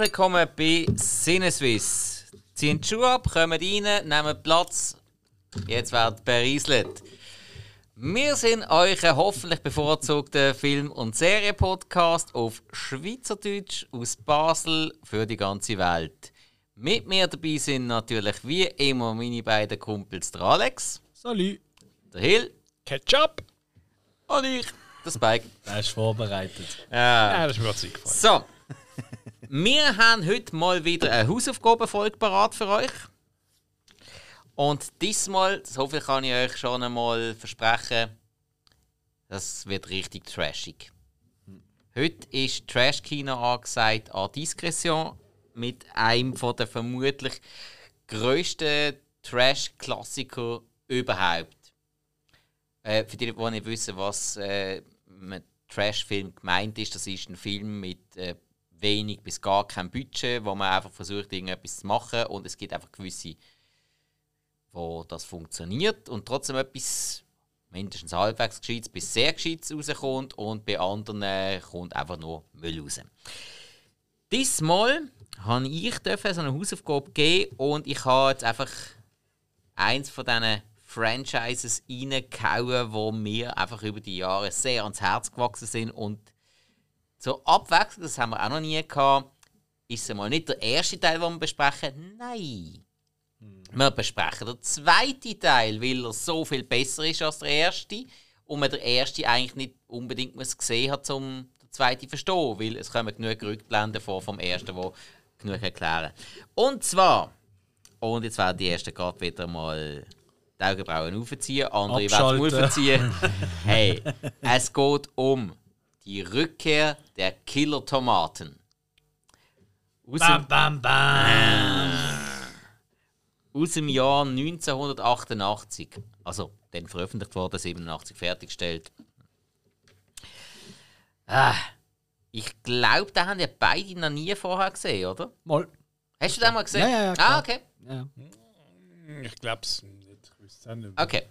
Herzlich willkommen bei Sinneswiss. Ziehen die Schuhe ab, kommen rein, nehmen Platz. Jetzt wird berieselt. Wir sind euch ein hoffentlich bevorzugter Film- und Serienpodcast auf Schweizerdeutsch aus Basel für die ganze Welt. Mit mir dabei sind natürlich wie immer meine beiden Kumpels, der Alex, Salut. der Hill Ketchup. und ich, der Spike. Er ist vorbereitet. Ja. Ja, das ist mir gerade. So, wir haben heute mal wieder eine Hausaufgabenfolge parat für euch. Und diesmal, so viel kann ich euch schon einmal versprechen, das wird richtig trashig. Heute ist Trash-Kino angesagt an Diskretion mit einem von der vermutlich grössten Trash-Klassiker überhaupt. Äh, für die, die nicht wissen, was äh, mit Trash-Film gemeint ist, das ist ein Film mit äh, wenig bis gar kein Budget, wo man einfach versucht, irgendetwas zu machen und es gibt einfach gewisse, wo das funktioniert und trotzdem etwas mindestens halbwegs Gescheites bis sehr Gescheites rauskommt und bei anderen äh, kommt einfach nur Müll raus. Diesmal habe ich dürfen so eine Hausaufgabe geben und ich habe jetzt einfach eins von diesen Franchises reingehauen, wo mir einfach über die Jahre sehr ans Herz gewachsen sind und zur Abwechslung, das haben wir auch noch nie gehabt, ist es mal nicht der erste Teil, den wir besprechen. Nein. Wir besprechen den zweiten Teil, weil er so viel besser ist als der erste und man den ersten eigentlich nicht unbedingt muss gesehen hat, um den zweiten zu verstehen, weil es kommen genug Rückblenden vor vom ersten, die genug erklären. Und zwar, und jetzt werden die ersten gerade wieder mal die Augenbrauen aufziehen, andere werden es aufziehen. hey, es geht um die Rückkehr der Killer-Tomaten. Aus Bam, bam, bam. aus dem Jahr 1988. Also, dann veröffentlicht worden, 87 fertiggestellt. Ah, ich glaube, da haben ja beide noch nie vorher gesehen, oder? Mal. Hast du den mal gesehen? Ja, ja, ja, Ah, klar. okay. Ja. Ich glaube es nicht. Ich wüsste es auch nicht mehr. Okay.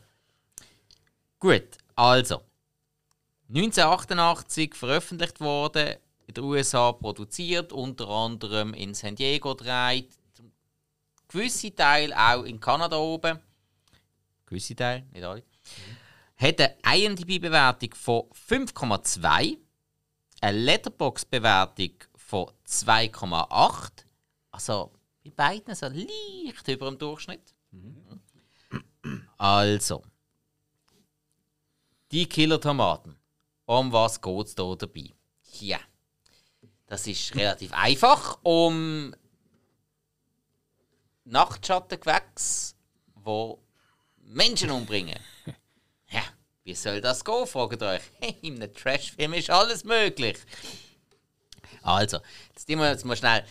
Gut, also. 1988 veröffentlicht worden, in den USA produziert, unter anderem in San Diego gedreht, gewisse Teile auch in Kanada oben. Gewisse Teile, nicht alle. Hat eine IMDb-Bewertung von 5,2, eine Letterbox-Bewertung von 2,8. Also bei beiden so leicht über dem Durchschnitt. Also, die Killer-Tomaten. Um was geht es da dabei? Ja, das ist relativ einfach. Um Nachtschattengewächse, wo Menschen umbringen. Ja, wie soll das gehen, fragt euch. Hey, in einem Trash-Film ist alles möglich. Also, jetzt tun wir jetzt mal schnell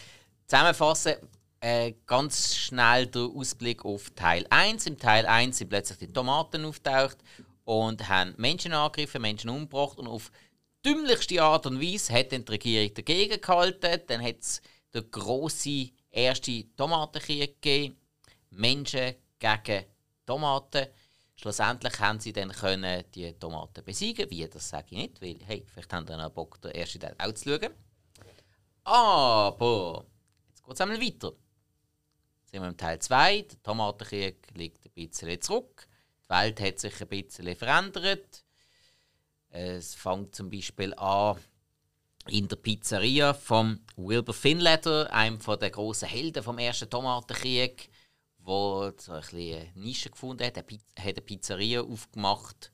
zusammenfassen. Äh, ganz schnell der Ausblick auf Teil 1. Im Teil 1 sind plötzlich die Tomaten auftaucht und haben Menschen angegriffen, Menschen umgebracht und auf dümmlichste Art und Weise hat dann die Regierung dagegen gehalten. Dann hat es den grossen ersten Tomatenkrieg gegeben. Menschen gegen Tomaten. Schlussendlich haben sie dann können die Tomaten besiegen. Wie, das sage ich nicht, weil hey, vielleicht haben dann auch Bock, den ersten Teil auch zu schauen. Aber jetzt geht es einmal weiter. Jetzt sind wir im Teil 2. Der Tomatenkrieg liegt ein bisschen zurück. Die Welt hat sich ein bisschen verändert. Es fängt zum Beispiel an in der Pizzeria von Wilbur Finletter, einem der großen Helden vom ersten Tomatenkrieg, wo so ein bisschen Nische gefunden hat. Er hat eine Pizzeria aufgemacht,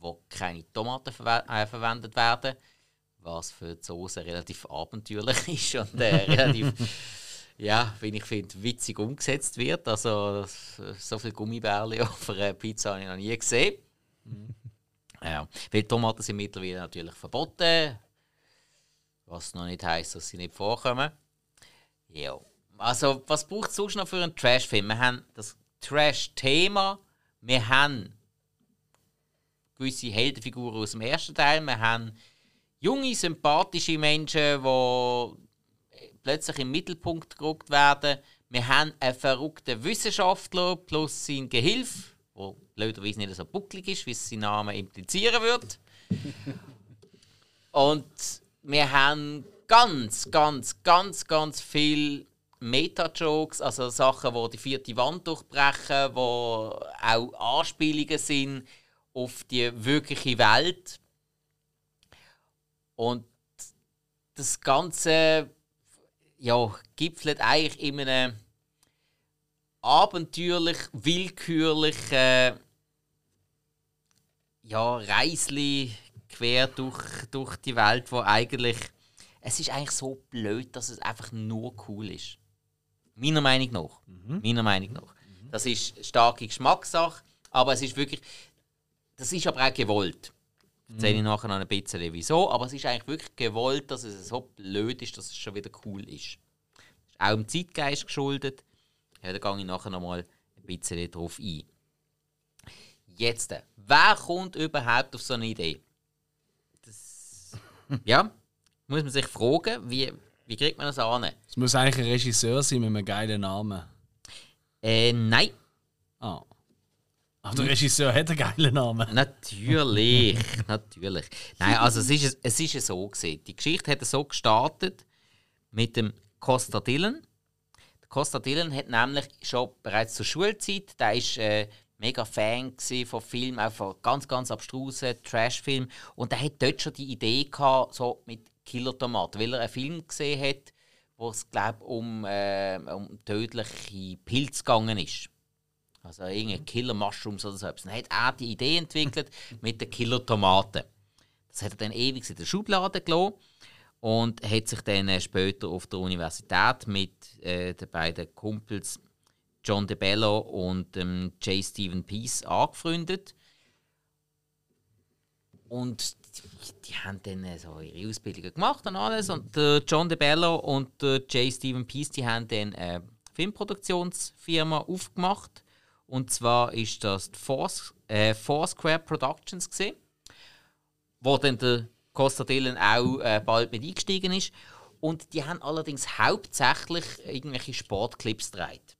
wo keine Tomaten verwe äh, verwendet werden, was für die Soße relativ abenteuerlich ist und äh, relativ, ja, wie ich finde, witzig umgesetzt wird. Also so viel Gummibärli auf einer Pizza habe ich noch nie gesehen. Ja, weil Tomaten sind mittlerweile natürlich verboten, was noch nicht heisst, dass sie nicht vorkommen. Ja. Also, was braucht es sonst noch für einen Trash-Film? Wir haben das Trash-Thema, wir haben gewisse Heldenfiguren aus dem ersten Teil, wir haben junge, sympathische Menschen, die plötzlich im Mittelpunkt gerückt werden. Wir haben einen verrückten Wissenschaftler plus seinen Gehilf, der blöderweise nicht so bucklig ist, wie es sein Name implizieren würde. Und wir haben ganz, ganz, ganz, ganz viel Meta-Jokes, also Sachen, die die vierte Wand durchbrechen, wo auch Anspielungen sind auf die wirkliche Welt. Und das Ganze ja, gipfelt eigentlich in einem abenteuerlich, willkürlichen ja, Reisli quer durch, durch die Welt, wo eigentlich es ist eigentlich so blöd, dass es einfach nur cool ist. Meiner Meinung nach. Mhm. Meiner Meinung nach. Das ist starke Geschmackssache, aber es ist wirklich, das ist aber auch gewollt. Erzähle ich nachher noch ein bisschen wieso, aber es ist eigentlich wirklich gewollt, dass es so blöd ist, dass es schon wieder cool ist. Das ist auch im Zeitgeist geschuldet. Ja, da gehe ich nachher noch mal ein bisschen drauf ein. Jetzt, wer kommt überhaupt auf so eine Idee? Das, ja, muss man sich fragen, wie, wie kriegt man das an? Es muss eigentlich ein Regisseur sein mit einem geilen Namen. Äh, nein. Ah. Aber der Regisseur hat einen geilen Namen. Natürlich, natürlich. Nein, also es ist, es ist so gesehen. Die Geschichte hat so gestartet mit dem Costa Dillon. Der Costa Dillon hat nämlich schon bereits zur Schulzeit, der ist äh, mega Fan von Filmen, auch von ganz, ganz abstrusen Trash-Filmen. Und er hat dort schon die Idee gehabt, so mit Killer-Tomaten, weil er einen Film gesehen hat, wo es, glaube um, äh, um tödliche Pilze gegangen ist. Also irgendeine Killer-Mushrooms oder so etwas. Dann hat er die Idee entwickelt mit den Killer-Tomaten. Das hat er dann ewig in der Schublade gelassen und hat sich dann äh, später auf der Universität mit äh, den beiden Kumpels John DeBello und ähm, J. Stephen Peace angefreundet. Und die, die haben dann äh, so ihre Ausbildungen gemacht und alles. Und der John DeBello und der J. Stephen Peace, die haben dann eine Filmproduktionsfirma aufgemacht. Und zwar ist das die Force, äh, Foursquare Productions gewesen, wo dann der Costa Dillon auch äh, bald mit eingestiegen ist. Und die haben allerdings hauptsächlich irgendwelche Sportclips gedreht.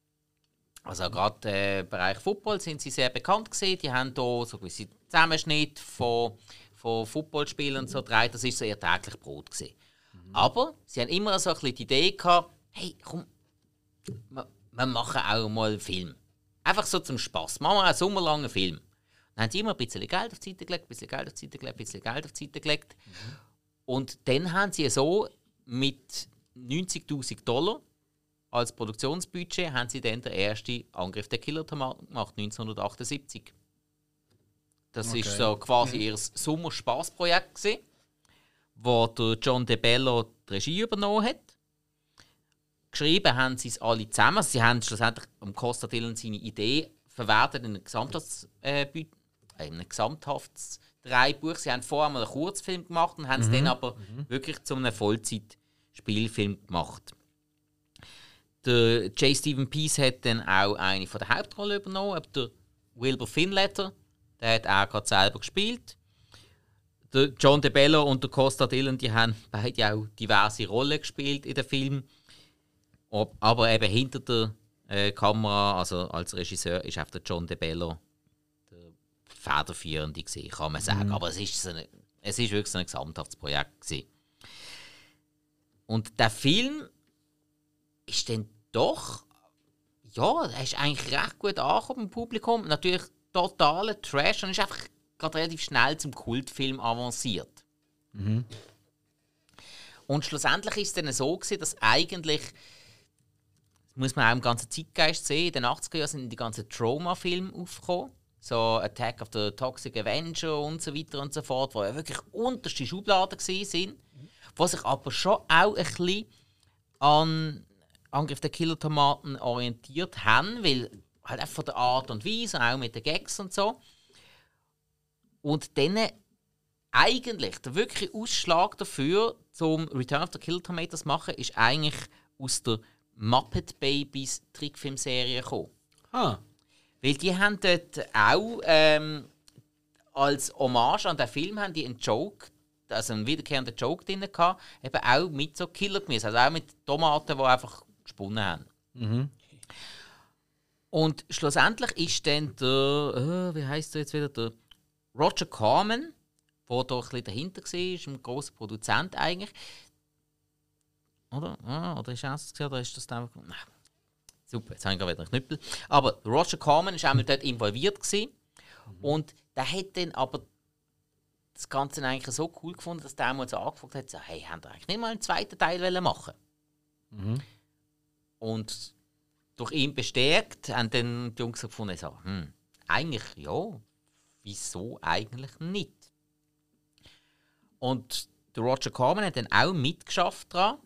Also gerade äh, im Bereich Football sind sie sehr bekannt gewesen. Die haben hier so gewisse Zusammenschnitt von, von Footballspielern so gedreht. Das ist so ihr täglich Brot gewesen. Mhm. Aber sie haben immer so ein bisschen die Idee gehabt, hey, komm, wir, wir machen auch mal einen Film. Einfach so zum Spaß. Machen wir einen sommerlangen Film. Dann haben sie immer ein bisschen Geld auf die Seite gelegt, ein bisschen Geld auf die Seite gelegt, ein bisschen Geld auf die Seite gelegt. Mhm. Und dann haben sie so mit 90.000 Dollar als Produktionsbudget haben sie dann den ersten Angriff der Killer-Tomaten gemacht, 1978. Das okay. ist so quasi ihr Sommerspaßprojekt wo der John DeBello die Regie übernommen hat. Geschrieben haben sie es alle zusammen. Also sie haben schlussendlich am Costa Dillon seine Idee verwertet in einem Gesamthafts, äh, in Gesamthaftsdreibuch. Sie haben vorher mal einen Kurzfilm gemacht und haben es dann aber mhm. wirklich zu einem Vollzeit-Spielfilm gemacht. Der J. Stephen Peace hat dann auch eine von der Hauptrolle übernommen, der Wilbur Finletter. Der hat auch gerade selber gespielt. Der John DeBello und der Costa Dillon, die haben beide auch diverse Rollen gespielt in dem Film. Aber eben hinter der äh, Kamera, also als Regisseur, ist auch der John DeBello der federführende gewesen, kann man sagen. Mhm. Aber es ist, so eine, es ist wirklich so ein Gesamthaftsprojekt gewesen. Und der Film ist dann doch, ja, er ist eigentlich recht gut angekommen im Publikum. Natürlich totaler Trash und ist einfach gerade relativ schnell zum Kultfilm avanciert. Mhm. Und schlussendlich ist es dann so gewesen, dass eigentlich, muss man auch im ganzen Zeitgeist sehen, in den 80er Jahren sind die ganzen Trauma-Filme aufgekommen. So Attack of the Toxic Avenger und so weiter und so fort, wo ja wirklich unterste Schubladen sind, mhm. wo sich aber schon auch ein bisschen an Angriff der Killer-Tomaten orientiert haben, weil halt einfach von der Art und Weise, auch mit den Gags und so. Und dann eigentlich der wirkliche Ausschlag dafür, zum Return of the Killer Tomatoes zu machen, ist eigentlich aus der Muppet Babies Trickfilmserie gekommen. Ah. Weil die haben dort auch ähm, als Hommage an den Film haben die einen Joke also einen wiederkehrenden Joke drin gehabt, eben auch mit so Killergemüse, also auch mit Tomaten, die einfach gesponnen haben. Mhm. Und schlussendlich ist dann der, äh, wie heißt er jetzt wieder, der Roger Corman, der da ein bisschen dahinter war, ein großer Produzent eigentlich, Oder? Ah, oder ist es gesehen, oder ist das einfach. Nein. Super, jetzt habe ich gerade wieder einen Knüppel. Aber Roger Corman war einmal dort involviert. Gewesen. Und der hat dann aber das Ganze eigentlich so cool gefunden, dass der einmal so angefragt hat: so, Hey, haben wir eigentlich nicht mal einen zweiten Teil machen Und durch ihn bestärkt haben dann die Jungs gefunden: so, hm, eigentlich ja, wieso eigentlich nicht? Und der Roger Corman hat dann auch mitgeschafft daran.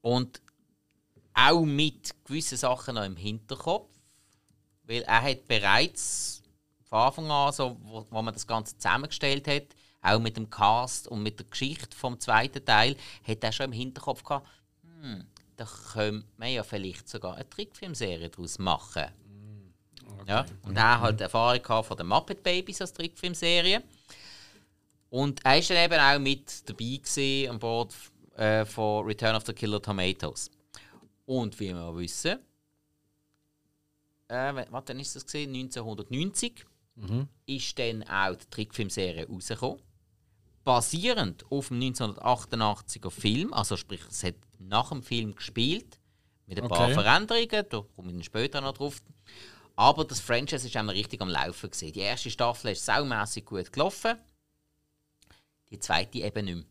Und auch mit gewissen Sachen noch im Hinterkopf. Weil er hat bereits von Anfang an, so, wo, wo man das Ganze zusammengestellt hat, auch mit dem Cast und mit der Geschichte vom zweiten Teil, hat er schon im Hinterkopf gehabt, hm, da könnte man ja vielleicht sogar eine Trickfilmserie daraus machen. Ja, und er hat halt Erfahrung von den Muppet Babies als Trickfilmserie. Und er war dann eben auch mit dabei gewesen, an Bord äh, von Return of the Killer Tomatoes. Und wie wir wissen, äh, was dann ist das gesehen? 1990 ist dann auch die Trickfilmserie rausgekommen. Basierend auf dem 1988er Film, also sprich, es hat nach dem Film gespielt, mit ein paar Okay. Veränderungen, da komme ich dann später noch drauf. Aber das Franchise ist einmal richtig am Laufen. Gewesen. Die erste Staffel ist saumässig gut gelaufen, die zweite eben nicht mehr.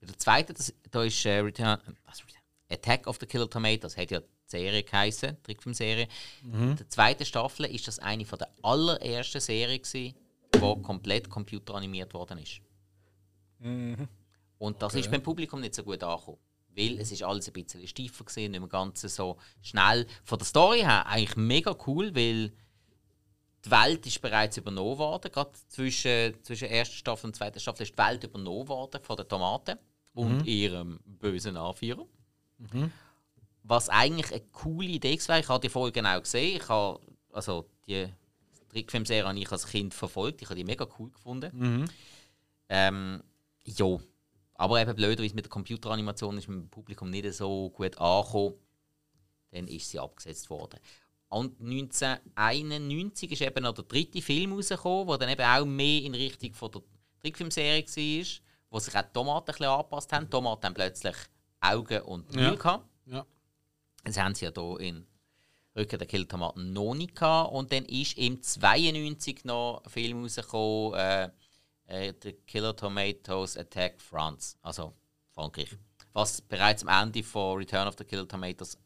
Bei der zweiten, das, da ist äh, Return, was, Return? Attack of the Killer Tomatoes, hat ja die Serie geheißen, Trickfilmserie. In der zweiten Staffel ist das eine von der allerersten Serien, gewesen, die komplett computeranimiert worden ist. Und das ist beim Publikum nicht so gut angekommen. Weil es ist alles ein bisschen steifer gesehen, nicht mehr ganz so schnell. Von der Story her eigentlich mega cool, weil die Welt ist bereits übernommen worden. Gerade zwischen, zwischen erster Staffel und zweiter Staffel ist die Welt übernommen worden von den Tomaten und ihrem bösen Anführer. Was eigentlich eine coole Idee war. Ich habe die Folge auch gesehen. Ich habe, also die Trickfilmserie habe ich als Kind verfolgt. Ich habe die mega cool gefunden. Ähm, ja. Aber eben blöderweise mit der Computeranimation ist mit dem Publikum nicht so gut angekommen. Dann ist sie abgesetzt worden. Und 1991 ist eben noch der dritte Film rausgekommen, der dann eben auch mehr in Richtung von der Trickfilmserie war, wo sich auch die Tomaten ein bisschen angepasst haben. Die Tomaten haben plötzlich Augen und Müll Ja. gehabt. Ja. Das haben sie ja hier in Rücken der Killtomaten noch nicht gehabt. Und dann ist im 92 noch ein Film rausgekommen, äh, äh, The Killer Tomatoes Attack France, also Frankreich. Was bereits am Ende von Return of the Killer Tomatoes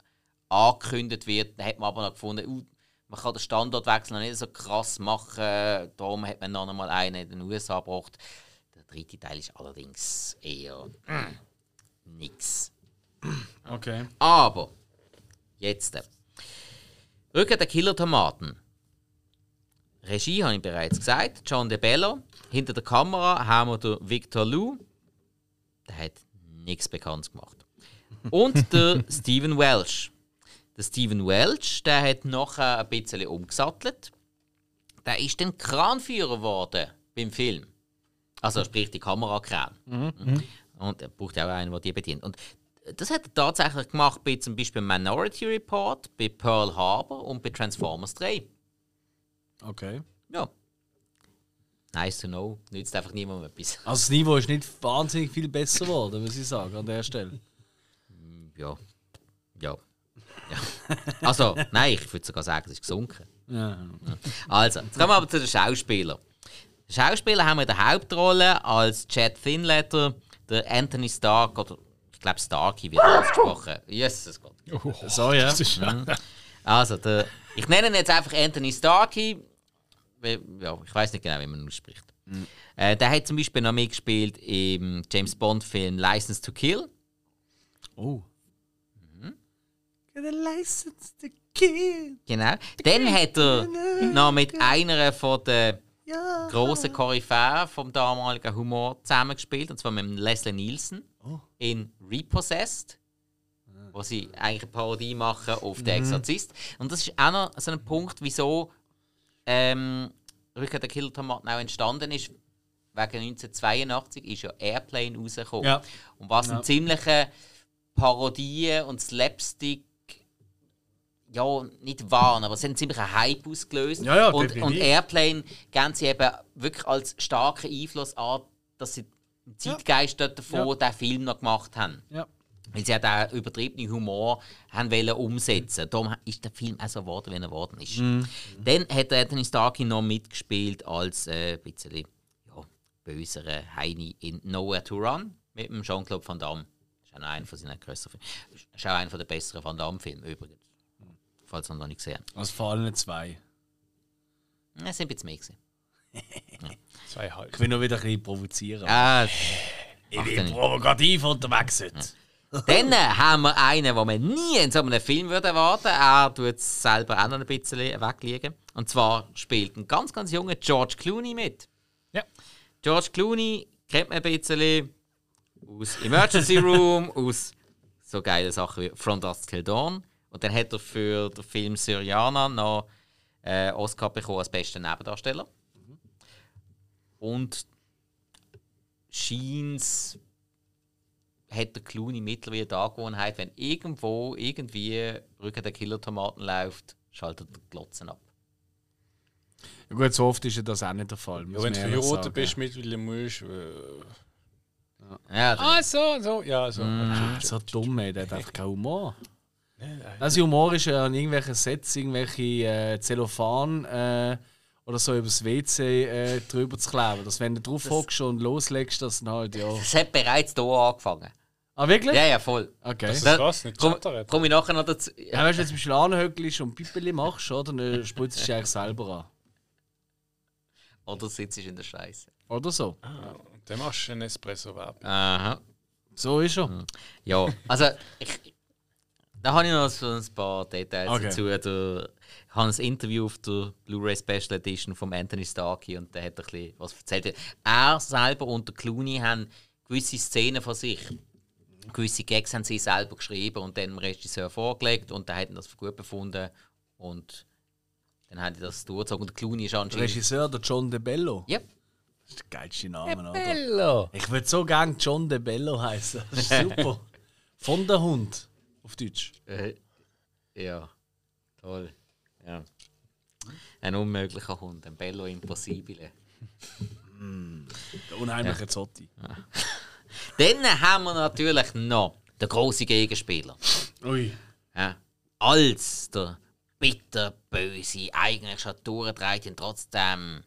angekündigt wird, da hat man aber noch gefunden, uh, man kann den Standortwechsel noch nicht so krass machen. Darum hat man noch einmal einen in den USA gebracht. Der dritte Teil ist allerdings eher nix. Okay. Aber, jetzt. äh, Rücken der Killer-Tomaten. Regie habe ich bereits gesagt, John De Bello. Hinter der Kamera haben wir den Victor Lou. Der hat nichts bekannt gemacht. Und der Stephen Welsh. Der Stephen Welsh, der hat nachher ein bisschen umgesattelt. Der ist dann Kranführer geworden beim Film. Also sprich die Kamerakran. Und er braucht ja auch einen, der die bedient. Und das hat er tatsächlich gemacht bei zum Beispiel Minority Report, bei Pearl Harbor und bei Transformers 3. Okay. Ja. Nice to know. Nützt einfach niemandem etwas. Also das Niveau ist nicht wahnsinnig viel besser geworden, muss ich sagen, an der Stelle. Ja. Ja. ja. Also, nein, ich würde sogar sagen, es ist gesunken. Ja. Also, jetzt kommen wir aber zu den Schauspielern. Schauspieler haben wir in der Hauptrolle als Chad Thinletter, der Anthony Stark, oder ich glaube Starkey wird ausgesprochen. Jesus Gott. So, ja. Das ist Also, der, ich nenne ihn jetzt einfach Anthony Starkey. Ja, ich weiß nicht genau, wie man ihn ausspricht. Äh, der hat zum Beispiel noch mitgespielt im James Bond-Film License to Kill. Oh. Get a license to kill. Genau. Dann hat er noch mit einer von den grossen Koryphäen vom damaligen Humor zusammengespielt, und zwar mit Leslie Nielsen in Repossessed, wo sie eigentlich eine Parodie machen auf den Exorzist. Und das ist auch noch so ein Punkt, wieso ähm, Rückkehr der Killer Tomaten auch entstanden ist. Wegen 1982 ist ja Airplane rausgekommen. Ja. Und was Ja. ein ziemliche Parodie und Slapstick ja, nicht waren, aber es hat einen ziemlichen Hype ausgelöst. Ja, ja, und, und Airplane geben sie eben wirklich als starken Einfluss an, dass sie im Zeitgeist dort davor Ja. den Film noch gemacht haben. Ja. Weil sie hat auch übertriebenen Humor haben wollen umsetzen. Darum ist der Film auch so geworden, wie er geworden ist. Dann hat Anthony Starkey noch mitgespielt als äh, ein bisschen ja, bösere Heini in Nowhere to Run mit dem Jean-Claude Van Damme. Das ist auch einer von seinen größeren Filme. Das ist auch einer der besseren Van Damme-Filme übrigens. Falls ihr noch nicht gesehen habt. Also vor allem zwei. Es sind ein bisschen mehr. Gewesen. Zweieinhalb. Ich will nur wieder ein bisschen provozieren. Ah, ich ja bin provokativ unterwegs heute. Dann äh, haben wir einen, den man nie in so einem Film würde erwarten Er tut es selber auch noch ein bisschen wegliegen. Und zwar spielt ein ganz, ganz junger George Clooney mit. Ja. George Clooney kennt man ein bisschen aus Emergency Room, aus so geile Sachen wie From Dusk Till Dawn. Und dann hat er für den Film Syriana noch äh, Oscar bekommen als bester Nebendarsteller. Und scheint hat der Clooney mittlerweile die Angewohnheit, wenn irgendwo irgendwie Rücken der Killer-Tomaten läuft, schaltet er die Glotzen ab. Ja, gut, so oft ist ja das auch nicht der Fall. Ja, wenn du verheiratet bist, mittlerweile musst du. Äh, Ja, ah, so, so, ja, so. Ah, so dumm, ey, der hat einfach keinen Humor. Das Humor ist ja an irgendwelchen Sets, irgendwelche äh, Zellophan äh, oder so übers WC äh, drüber zu kleben. Dass wenn du drauf hockst und loslegst, dass dann halt, ja. Es hat bereits hier angefangen. Ah, wirklich? Ja, ja, voll. Okay. Das ist krass, nicht Komm, komm ich nachher noch dazu. Ja, weißt du, wenn du zum Beispiel anhöckelst und Pippeli machst, oder, dann spritzt du dich eigentlich selber an. Oder sitzt ich in der Scheiße. Oder so. Und dann machst du einen Espresso-Werbung. Aha. So ist er. Ja, also ich, da habe ich noch so ein paar Details Okay. dazu. Der, ich habe ein Interview auf der Blu-ray Special Edition von Anthony Starkey und der hat ein bisschen was erzählt. Er selber und der Clooney haben gewisse Szenen von sich. Gewisse Gags haben sie selber geschrieben und dann dem Regisseur vorgelegt und der hat das für gut befunden und dann haben die das durchgezogen. Und der Clooney ist Der anscheinend... Regisseur, der John De Bello. Ja, Das ist der geilste Name, oder? Hello! Ich würde so gerne John De Bello heißen. Das ist super. Von der Hund. Auf Deutsch. Äh, ja, toll. Ja. Ein unmöglicher Hund, ein Bello Impossibile. Der unheimliche Zotti. Dann haben wir natürlich noch den grossen Gegenspieler. Ui. Ja. Als der bitterböse, eigentlich schon durchdreht und trotzdem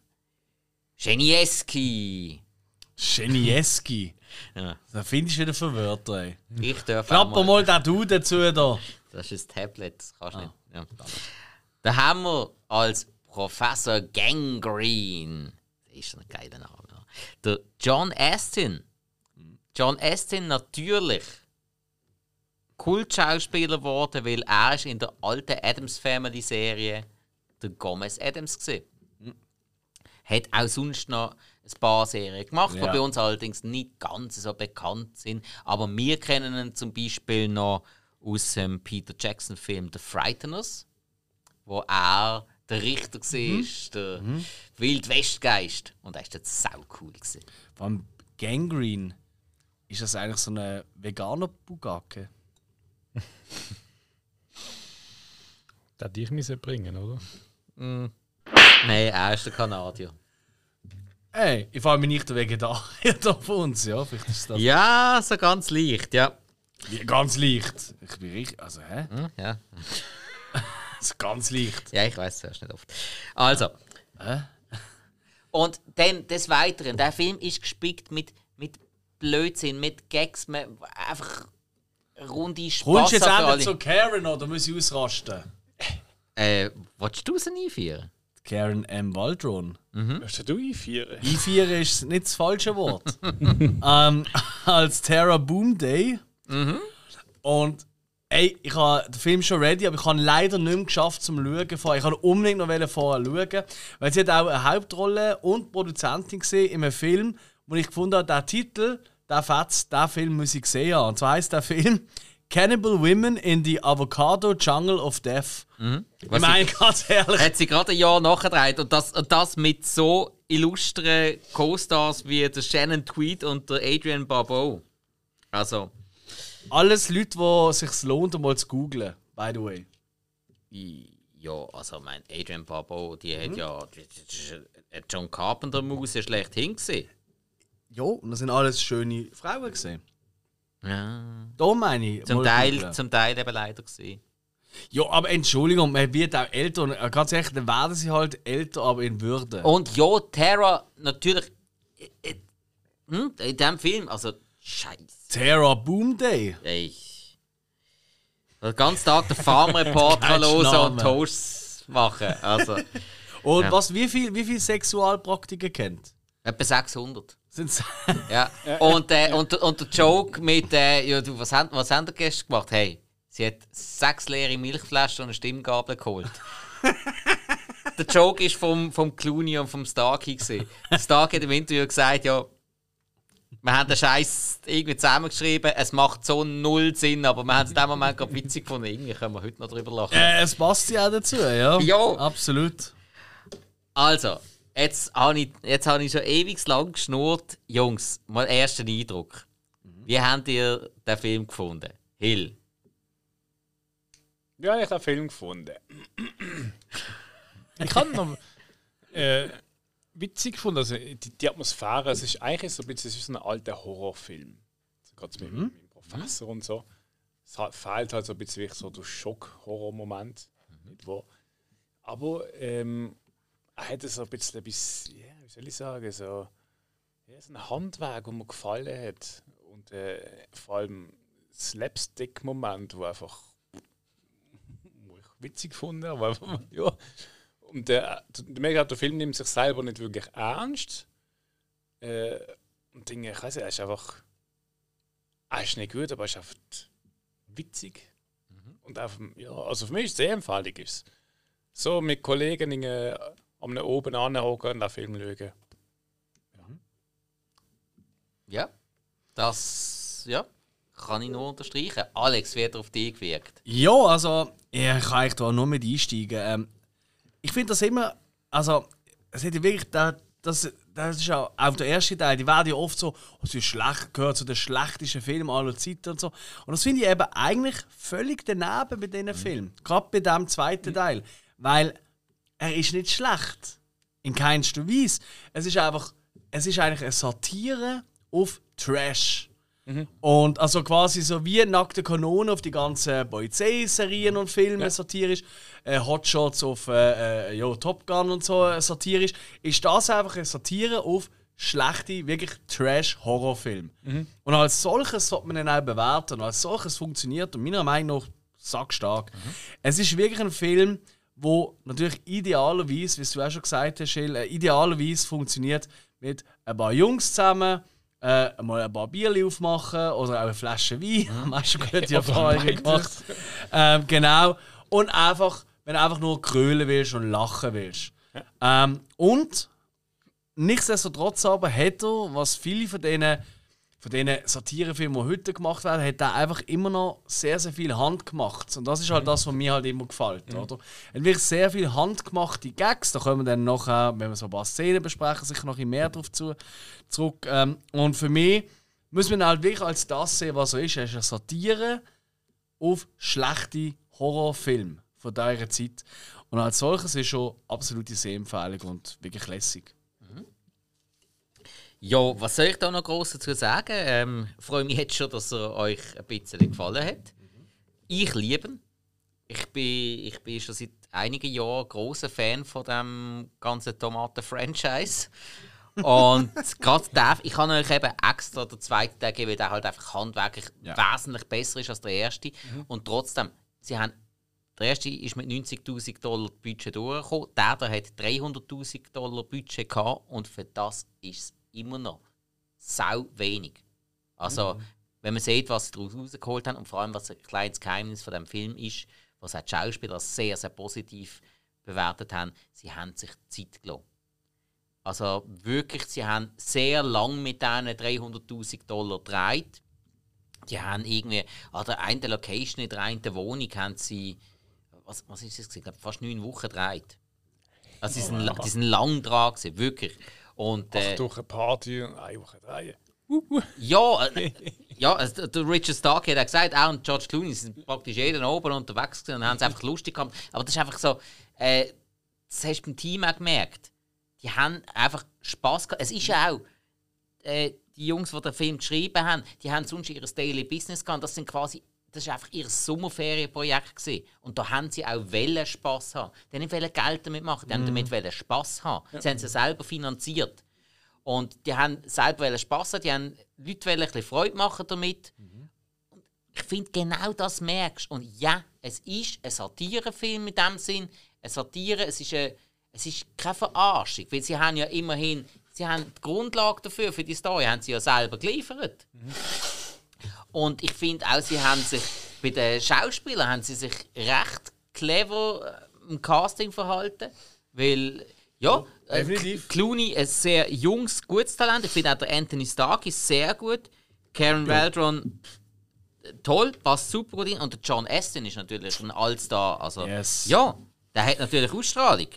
Genieski. Genieski. Ja. Da findest du wieder Wörter, ey. Ich darf auch Klapper mal den Du dazu da. Das ist ein Tablet, das kannst du nicht. Ja. Da haben wir als Professor Gangrene, das ist ein geiler Name, der John Astin. John Astin natürlich Kultschauspieler geworden, weil er ist in der alten Adams Family Serie der Gomez Adams gesehen. Hat auch sonst noch ein paar Serien gemacht, die Ja. bei uns allerdings nicht ganz so bekannt sind. Aber wir kennen ihn zum Beispiel noch aus dem Peter Jackson-Film The Frighteners, wo er der Richter war, der Wildwestgeist. Und er ist jetzt sau cool. Gewesen. Beim Gangrene ist das eigentlich so eine veganer Bugacke. Das hätte ich müssen bringen, oder? Nein, er ist der Kanadier. Ey, ich frage mich nicht Vegetarier da von uns, ja. Vielleicht ist das Ja, so ganz leicht, ja. Ja, ganz leicht. Ich bin richtig. Also, hä? Hm, ja. Also, ganz leicht. Ja, ich weiß, das ist nicht oft. Also. Und dann des Weiteren, der Film ist gespickt mit, mit Blödsinn, mit Gags, mit einfach runde Spaß Kommst du jetzt alle. zu Karen oder muss ich ausrasten? Äh, willst du sie einführen? Karen M. Waldron. Willst du einführen? Einführen ist nicht das falsche Wort. ähm, als Terra Boom Day. Und ey, ich habe den Film schon ready, aber ich habe leider nicht mehr geschafft zum Schauen. vorher. Ich habe unbedingt noch vorher schauen, weil sie hat auch eine Hauptrolle und Produzentin gesehen in einem Film, wo ich gefunden habe, der Titel, der Fetz, der Film muss ich gesehen haben. Und zwar heißt der Film Cannibal Women in the Avocado Jungle of Death. Ich Was meine, ganz ehrlich. Hat sie gerade ein Jahr nachgedreht und das, und das mit so illustren Co-Stars wie der Shannon Tweed und der Adrian Barbeau. Also, Alles Leute, die es sich lohnt, um mal zu googlen, by the way. ja, also mein Adrian Barbeau, die hat ja die, die, die, die John Carpenter Maus ja schlecht hingesehen. Ja, und das sind alles schöne Frauen gesehen. Ja. Da meine ich. Zum Teil, zum Teil eben leider gewesen. Ja, aber Entschuldigung, man wird auch älter. Und äh, ganz ehrlich, dann werden sie halt älter, aber in Würde. Und ja, Terra, natürlich. äh, äh, Hm, in diesem Film, also, Scheiße. Terra Boom Day. Ey. Den ganzen Tag den Farmreporter Kein hören und. Toasts machen. Also, Und Ja. was, wie viel, wie viel Sexualpraktiken kennt? etwa 600. Sind's Ja. Und, äh, und, und der Joke mit, äh, ja, du, was haben, was haben die gestern gemacht? Hey, sie hat sechs leere Milchflaschen und eine Stimmgabel geholt. der Joke ist vom, vom Clooney und vom Starkey. gewesen. Der Starkey hat im Interview gesagt, ja, wir haben den Scheiß irgendwie zusammengeschrieben, es macht so null Sinn, aber wir haben es in dem Moment gerade witzig gefunden. Irgendwie können wir heute noch drüber lachen. äh, es passt ja auch dazu, ja. Ja. Absolut. Also, jetzt habe ich, jetzt habe ich schon ewig lang geschnurrt. Jungs, mal ersten Eindruck. Wie habt ihr den Film gefunden? Hill. Ja, ich habe den Film gefunden. ich habe noch äh, witzig gefunden, also die, die Atmosphäre, es ist eigentlich so ein bisschen es ist so ein alter Horrorfilm. Also gerade mit, mit dem Professor und so. Es hat, fehlt halt so ein bisschen so der Schock-Horror-Moment. irgendwo. Aber ähm, er hatte so ein bisschen, etwas, ja, wie soll ich sagen, so, ja, so ein Handwerk, das mir gefallen hat. Und äh, vor allem Slapstick-Moment, wo einfach wo ich witzig gefunden, aber ja. Und der, der, mega, der Film nimmt sich selber nicht wirklich ernst. Äh, und Dinge, ich weiß nicht, er ist einfach. Er ist nicht gut, aber er ist einfach witzig. Und auch, ja, also für mich ist es sehr empfehlig. Ist. So mit Kollegen in, am oben anhocken und den Film schauen. Ja. Das, ja, kann ich nur unterstreichen. Alex, wie hat er auf dich gewirkt? Ja, also, ich kann eigentlich da nur mit einsteigen. Ähm, ich finde das immer, also, es hat ja wirklich, da, das, das ist ja auch der erste Teil, die werden ja oft so, oh, sie ist schlecht, gehört zu den schlechtesten Filmen aller Zeiten und so. Und das finde ich eben eigentlich völlig daneben bei diesen Filmen. Gerade bei dem zweiten Teil. Weil er ist nicht schlecht. In keinster Weise. Es ist einfach, es ist eigentlich eine Satire auf Trash. Und also quasi so wie nackte Kanone auf die ganzen Boy-C-Serien und Filme satirisch, äh, Hotshots auf äh, äh, ja, Top Gun und so äh, satirisch, ist das einfach eine Satire auf schlechte, wirklich Trash-Horrorfilme. Und als solches sollte man ihn auch bewerten. Und als solches funktioniert und meiner Meinung nach sackstark. Es ist wirklich ein Film, wo natürlich idealerweise, wie du auch schon gesagt hast, Jill, äh, idealerweise funktioniert mit ein paar Jungs zusammen, äh, mal ein paar Bierli aufmachen oder auch eine Flasche Wein. Mhm. Hast du gute Erfahrungen gemacht. Ähm, genau. Und einfach, wenn du einfach nur krölen willst und lachen willst. Ähm, und nichtsdestotrotz aber hat er, was viele von diesen von diesen Satirefilmen, die heute gemacht werden, hat er einfach immer noch sehr, sehr viel handgemacht. Und das ist halt das, was mir halt immer gefällt. Oder? Er hat wirklich sehr viel handgemachte Gags. Da kommen wir dann nachher, wenn wir so ein paar Szenen besprechen, sicher noch ein mehr darauf zu, zurück. Ähm, und für mich muss man halt wirklich als das sehen, was er ist. Er ist eine Satire auf schlechte Horrorfilme von dieser Zeit. Und als solches ist schon absolute Sehempfehlung und wirklich lässig. Ja, was soll ich da noch groß dazu sagen? Ähm, freue mich jetzt schon, dass er euch ein bisschen gefallen hat. Ich liebe ihn. Ich bin, ich bin schon seit einigen Jahren großer Fan von dem ganzen Tomaten-Franchise. Und gerade der, ich habe euch eben extra den zweiten Teil gegeben, weil der halt einfach handwerklich wesentlich besser ist als der erste. Und trotzdem, sie haben, der erste ist mit 90.000 Dollar Budget durchgekommen, der da hat 300.000 Dollar Budget gehabt und für das ist es immer noch sau wenig. Also, wenn man sieht, was sie daraus rausgeholt haben und vor allem, was ein kleines Geheimnis von dem Film ist, was auch die Schauspieler sehr, sehr positiv bewertet haben, sie haben sich Zeit gelassen. Also wirklich, sie haben sehr lang mit diesen 300.000 Dollar gedreht. Die haben irgendwie an der einen Location in der einen Wohnung haben sie, was, was ist das? Ich glaube, fast neun Wochen gedreht. Also die sind, die sind lang dran gewesen, wirklich. Und, äh, Durch eine Party und eine Woche drehen. ja, äh, ja also der Richard Stark hat auch gesagt, auch und George Clooney sind praktisch jeden oben unterwegs gewesen und haben es einfach lustig gehabt. Aber das ist einfach so, äh, das hast du beim Team auch gemerkt. Die haben einfach Spaß gehabt. Es ist ja auch, äh, die Jungs, die den Film geschrieben haben, die haben sonst ihr Daily Business gehabt. Das sind quasi das war einfach ihr Sommerferienprojekt. Gewesen. Und da haben sie auch wollen Spass haben. Die haben nicht Geld damit machen, die haben damit wollen Spass haben. Sie haben sie selber finanziert. Und die haben selber Spass haben, die haben Leute ein bisschen Freude machen damit. Und ich finde, genau das merkst Und ja, es ist ein Satirefilm in dem Sinn. Eine Satire, es ist, eine, es ist keine Verarschung. Weil sie haben ja immerhin, sie haben die Grundlage dafür, für die Story, haben sie ja selber geliefert. Und ich finde auch, sie haben sich bei den Schauspielern haben sie sich recht clever äh, im Casting verhalten, weil ja, äh. Clooney ein sehr junges, gutes Talent. Ich finde auch der Anthony Stark ist sehr gut. Karen Waldron pff, toll, passt super gut rein. Und der John Astin ist natürlich ein Allstar. Also, Yes. Ja, der hat natürlich Ausstrahlung.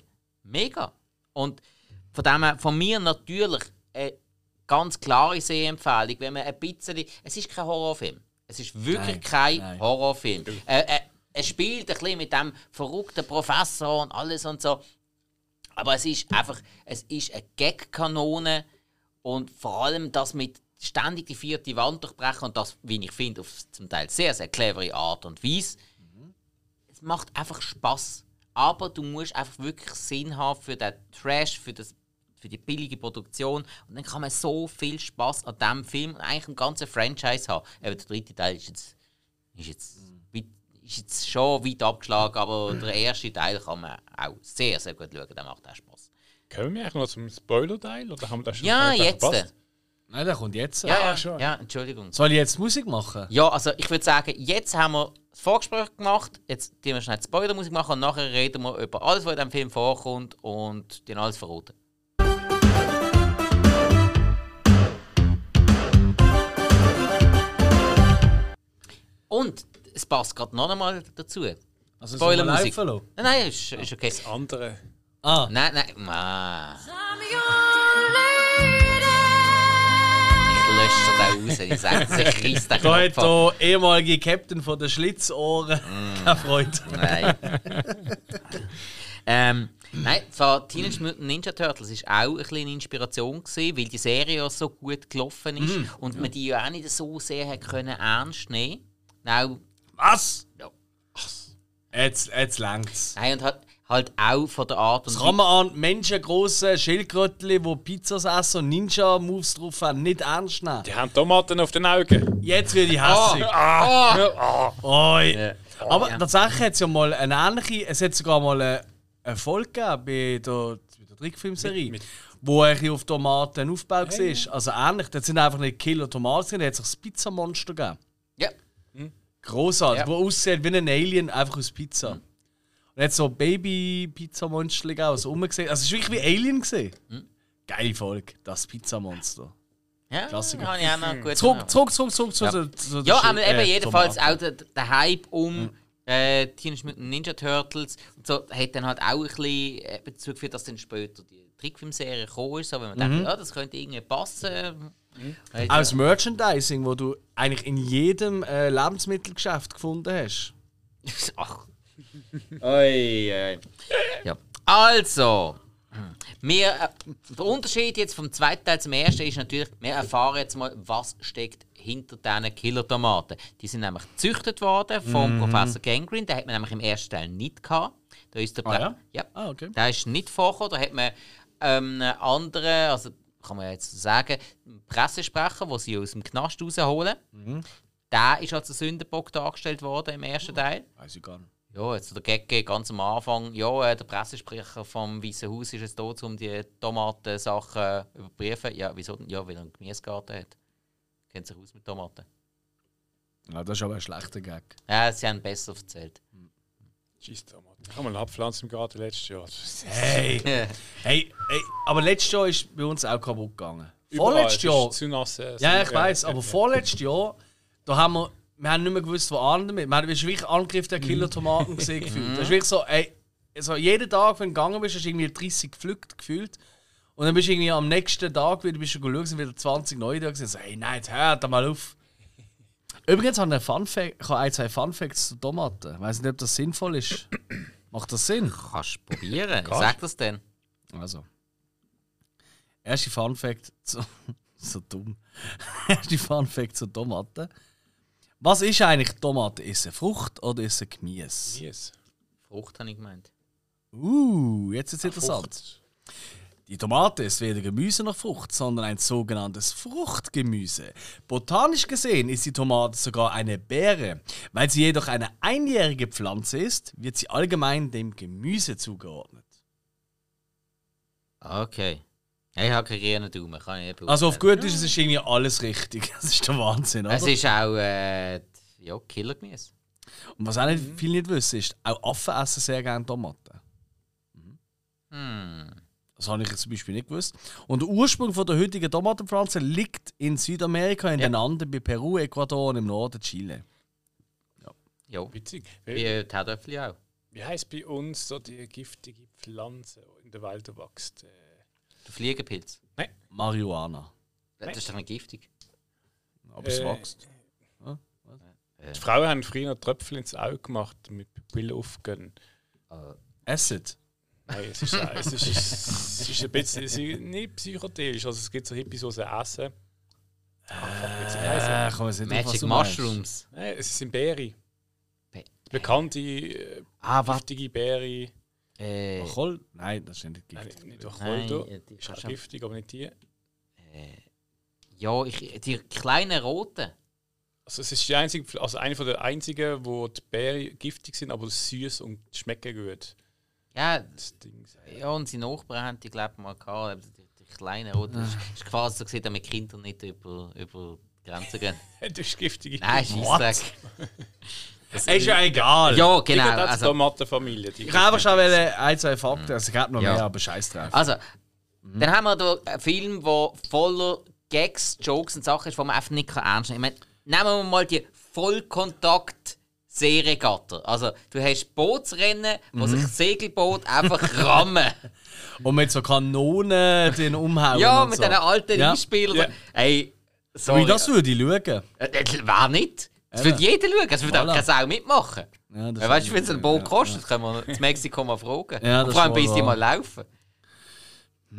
Mega. Und von dem her, von mir natürlich eine ganz klare Sehempfehlung, wenn man ein bisschen. Es ist kein Horrorfilm. Es ist wirklich Nein, kein nein. Horrorfilm. Äh, äh, es spielt ein bisschen mit dem verrückten Professor und alles und so. Aber es ist einfach, es ist eine Gag-Kanone und vor allem das mit ständig die vierte Wand durchbrechen und das, wie ich finde, auf zum Teil sehr, sehr clevere Art und Weise. Es macht einfach Spaß. Aber du musst einfach wirklich Sinn haben für den Trash, für, das, für die billige Produktion. Und dann kann man so viel Spaß an diesem Film und eigentlich ein ganzen Franchise haben. Eben, der dritte Teil ist jetzt, ist jetzt, ist jetzt schon weit abgeschlagen, aber der erste Teil kann man auch sehr, sehr gut schauen. Der macht auch Spaß. Kommen wir eigentlich noch zum Spoiler-Teil? Oder haben wir das schon Ja, jetzt. verpasst? Nein, der kommt jetzt. Ja, ja, schon. ja, Entschuldigung. Soll ich jetzt Musik machen? Ja, also ich würde sagen, jetzt haben wir das Vorgespräch gemacht, jetzt tun wir schnell Spoilermusik machen und nachher reden wir über alles, was in diesem Film vorkommt und den alles verraten. Und es passt gerade noch einmal dazu. Also man laufen Nein, nein, ist, ist okay. Andere. lassen? Ah, Nein, nein, ah. Ich lösche den raus. Ich sage, ich reiss den Knopf ab. der ehemalige Captain von den Schlitzohren keine Freude. Nein. ähm, nein, von Teenage Mutant Ninja Turtles ist auch ein bisschen eine Inspiration gewesen, weil die Serie ja so gut gelaufen ist und man die ja auch nicht so sehr hat können ernst nehmen. Auch, Was? ja. Jetzt, jetzt längt's. Nein, und halt, halt auch von der Art und Das kann man an menschengroßen Schildkrötli, die Pizzas essen und Ninja-Moves drauf haben, nicht ernst nehmen. Die haben Tomaten auf den Augen. Jetzt werde ich hässlich. Oi. Ja. Aber Ja. tatsächlich hat es ja mal eine ähnliche, es hat sogar mal eine, eine Folge gegeben bei der, bei der Trickfilmserie, Mit- mit- wo ein auf Tomaten aufgebaut war. Also ähnlich, das sind einfach nicht Killer Tomaten, da hat es das Pizzamonster gegeben. Großartig, Ja. wo aussieht wie ein Alien, einfach aus Pizza. Und hat so Baby-Pizzamonster gegeben, so rumgesehen. Also es war wirklich wie Alien. Gesehen. Geile Folge, das Pizzamonster. Ja, Klassiker. habe ich auch noch gut Zurück, zurück, zurück, zurück zu Ja. zu der Ja, aber eben äh, jedenfalls auch der, der Hype um äh, Teenage Mutant Ninja Turtles und so hat dann halt auch ein bisschen äh, dazu geführt, dass dann später die Trickfilmserie gekommen ist, so, wenn man denkt, ja, das könnte irgendwie passen. Auch das Merchandising, wo du eigentlich in jedem äh, Lebensmittelgeschäft gefunden hast. Ach. Oi, oi. Ja. Also, wir, äh, der Unterschied jetzt vom zweiten Teil zum ersten ist natürlich, wir erfahren jetzt mal, was steckt hinter diesen Killer-Tomaten. Die sind nämlich gezüchtet worden vom Professor Gangrene, den hat man nämlich im ersten Teil nicht gehabt. Da ist der Ah, ja? ja. Ah, okay. Der ist nicht vorgekommen. Da hat man ähm, einen anderen, also kann man jetzt sagen, Pressesprecher, den sie aus dem Knast rausholen. Der ist als Sündenbock dargestellt worden im ersten Teil. Weiß ich gar nicht. Ja, jetzt der Gecke ganz am Anfang. Ja, äh, der Pressesprecher vom Weißen Haus ist jetzt da, um die Tomatensachen zu überprüfen. Ja, wieso denn? Ja, weil er einen Gemüsegarten hat. Kennt sich aus mit Tomaten. Ja, das ist aber ein schlechter Gag. Ja, sie haben besser erzählt. Scheiß Tomaten. Ich habe mal eine Abpflanze im Garten letztes Jahr. Hey, hey, hey, aber letztes Jahr ist bei uns auch kaputt gegangen. Vorletztes es Jahr. Zu nass, äh, Ja, ich ja, weiß, ja, aber ja. vorletztes Jahr, da haben wir, wir haben nicht mehr gewusst, wo an damit. Wir haben wirklich Angriff der Killer-Tomaten gesehen gefühlt. Das ist wirklich so, ey, so jeden Tag, wenn du gegangen bist, hast du irgendwie 30 gepflückt gefühlt. Und dann bist du irgendwie am nächsten Tag wieder, bist du geschaut, sind wieder 20 neue da gewesen. So, hey, nein, jetzt hört mal auf. Übrigens habe ich, Fun Fact, ich habe ein, zwei Fun Facts zu Tomaten. Ich weiß nicht, ob das sinnvoll ist. Macht das Sinn? Kannst du probieren. Ich sag das denn. Also. Erste Fun Fact zu, So dumm. Erste Fun Fact zur Tomate. Was ist eigentlich Tomate? Ist es eine Frucht oder ist es ein Gemüse? Yes. Frucht habe ich gemeint. Uh, jetzt ist es interessant. Frucht. Die Tomate ist weder Gemüse noch Frucht, sondern ein sogenanntes Fruchtgemüse. Botanisch gesehen ist die Tomate sogar eine Beere. Weil sie jedoch eine einjährige Pflanze ist, wird sie allgemein dem Gemüse zugeordnet. Okay. Ich habe keinen Daumen, kann ich nicht Also auf gut ist es ist irgendwie alles richtig. Das ist der Wahnsinn, oder? Es ist auch äh, ja, Killergemüse. Und was auch nicht viele nicht wissen, ist, auch Affen essen sehr gerne Tomaten. Hm. Das habe ich jetzt zum Beispiel nicht gewusst. Und der Ursprung von der heutigen Tomatenpflanze liegt in Südamerika, in Ja. den Anden bei Peru, Ecuador und im Norden Chile. Ja, Witzig. wie äh, die Herdöpfel auch. wie heißt bei uns so die giftige Pflanze die in der Welt wächst? Äh, Der Fliegenpilz. Marihuana. Das ist doch nicht giftig. Aber es Äh, wächst. Die Frauen haben früher Tröpfel ins Auge gemacht, damit Pupillen aufgehen. Acid. Nein, es ist, es ist, es ist ein bisschen es ist nicht psychedelisch. Also es gibt so Hippies, die sie essen. Ah. Äh, man nicht Magic Mushrooms. Nein, es sind Beere. Be- Bekannte, äh, Ah, giftige Beere. Äh, Kohl? Nein, das ist nicht Nein, giftig. nicht Nein, Wacholder. äh, die Ist auch giftig, aber nicht die. ja, ich, die kleinen roten. Also es ist die einzige, also eine von der einzigen, wo die Beeren giftig sind, aber süß und schmecken gut. Ja, Das Ding. ja und seine Nachbarn haben die, glaube ich, mal gehabt. Die, die kleinen roten. Das ist, ist quasi so gesehen, damit Kinder nicht über, über die Grenze gehen. Das ist giftige. Nein, Scheissdreck. Ist ja egal. Ja, Die genau. zur Also, Tomatenfamilie. die Ich habe schon ein, zwei Fakten. Also, ich habe noch Ja. mehr, aber scheiß drauf. also dann haben wir da einen Film, der voller Gags, Jokes und Sachen ist, die man einfach nicht ernst nehmen kann. Ich meine, Nehmen wir mal die vollkontakt Seeregatter. Also, du hast Bootsrennen, wo sich Segelboot einfach rammen. Und mit so Kanonen den umhauen. ja, mit so. diesen alten Ja. Einspielern. Ja. Ey, sorry. Wie das würde ich schauen. Äh, äh, Wer nicht? Das würde jeder schauen. Es würde auch Voilà. keine Sau mitmachen. Ja, das weißt du, wenn es ein Boot kostet, können wir in Mexiko mal fragen. Ja, vor allem, bis die mal laufen.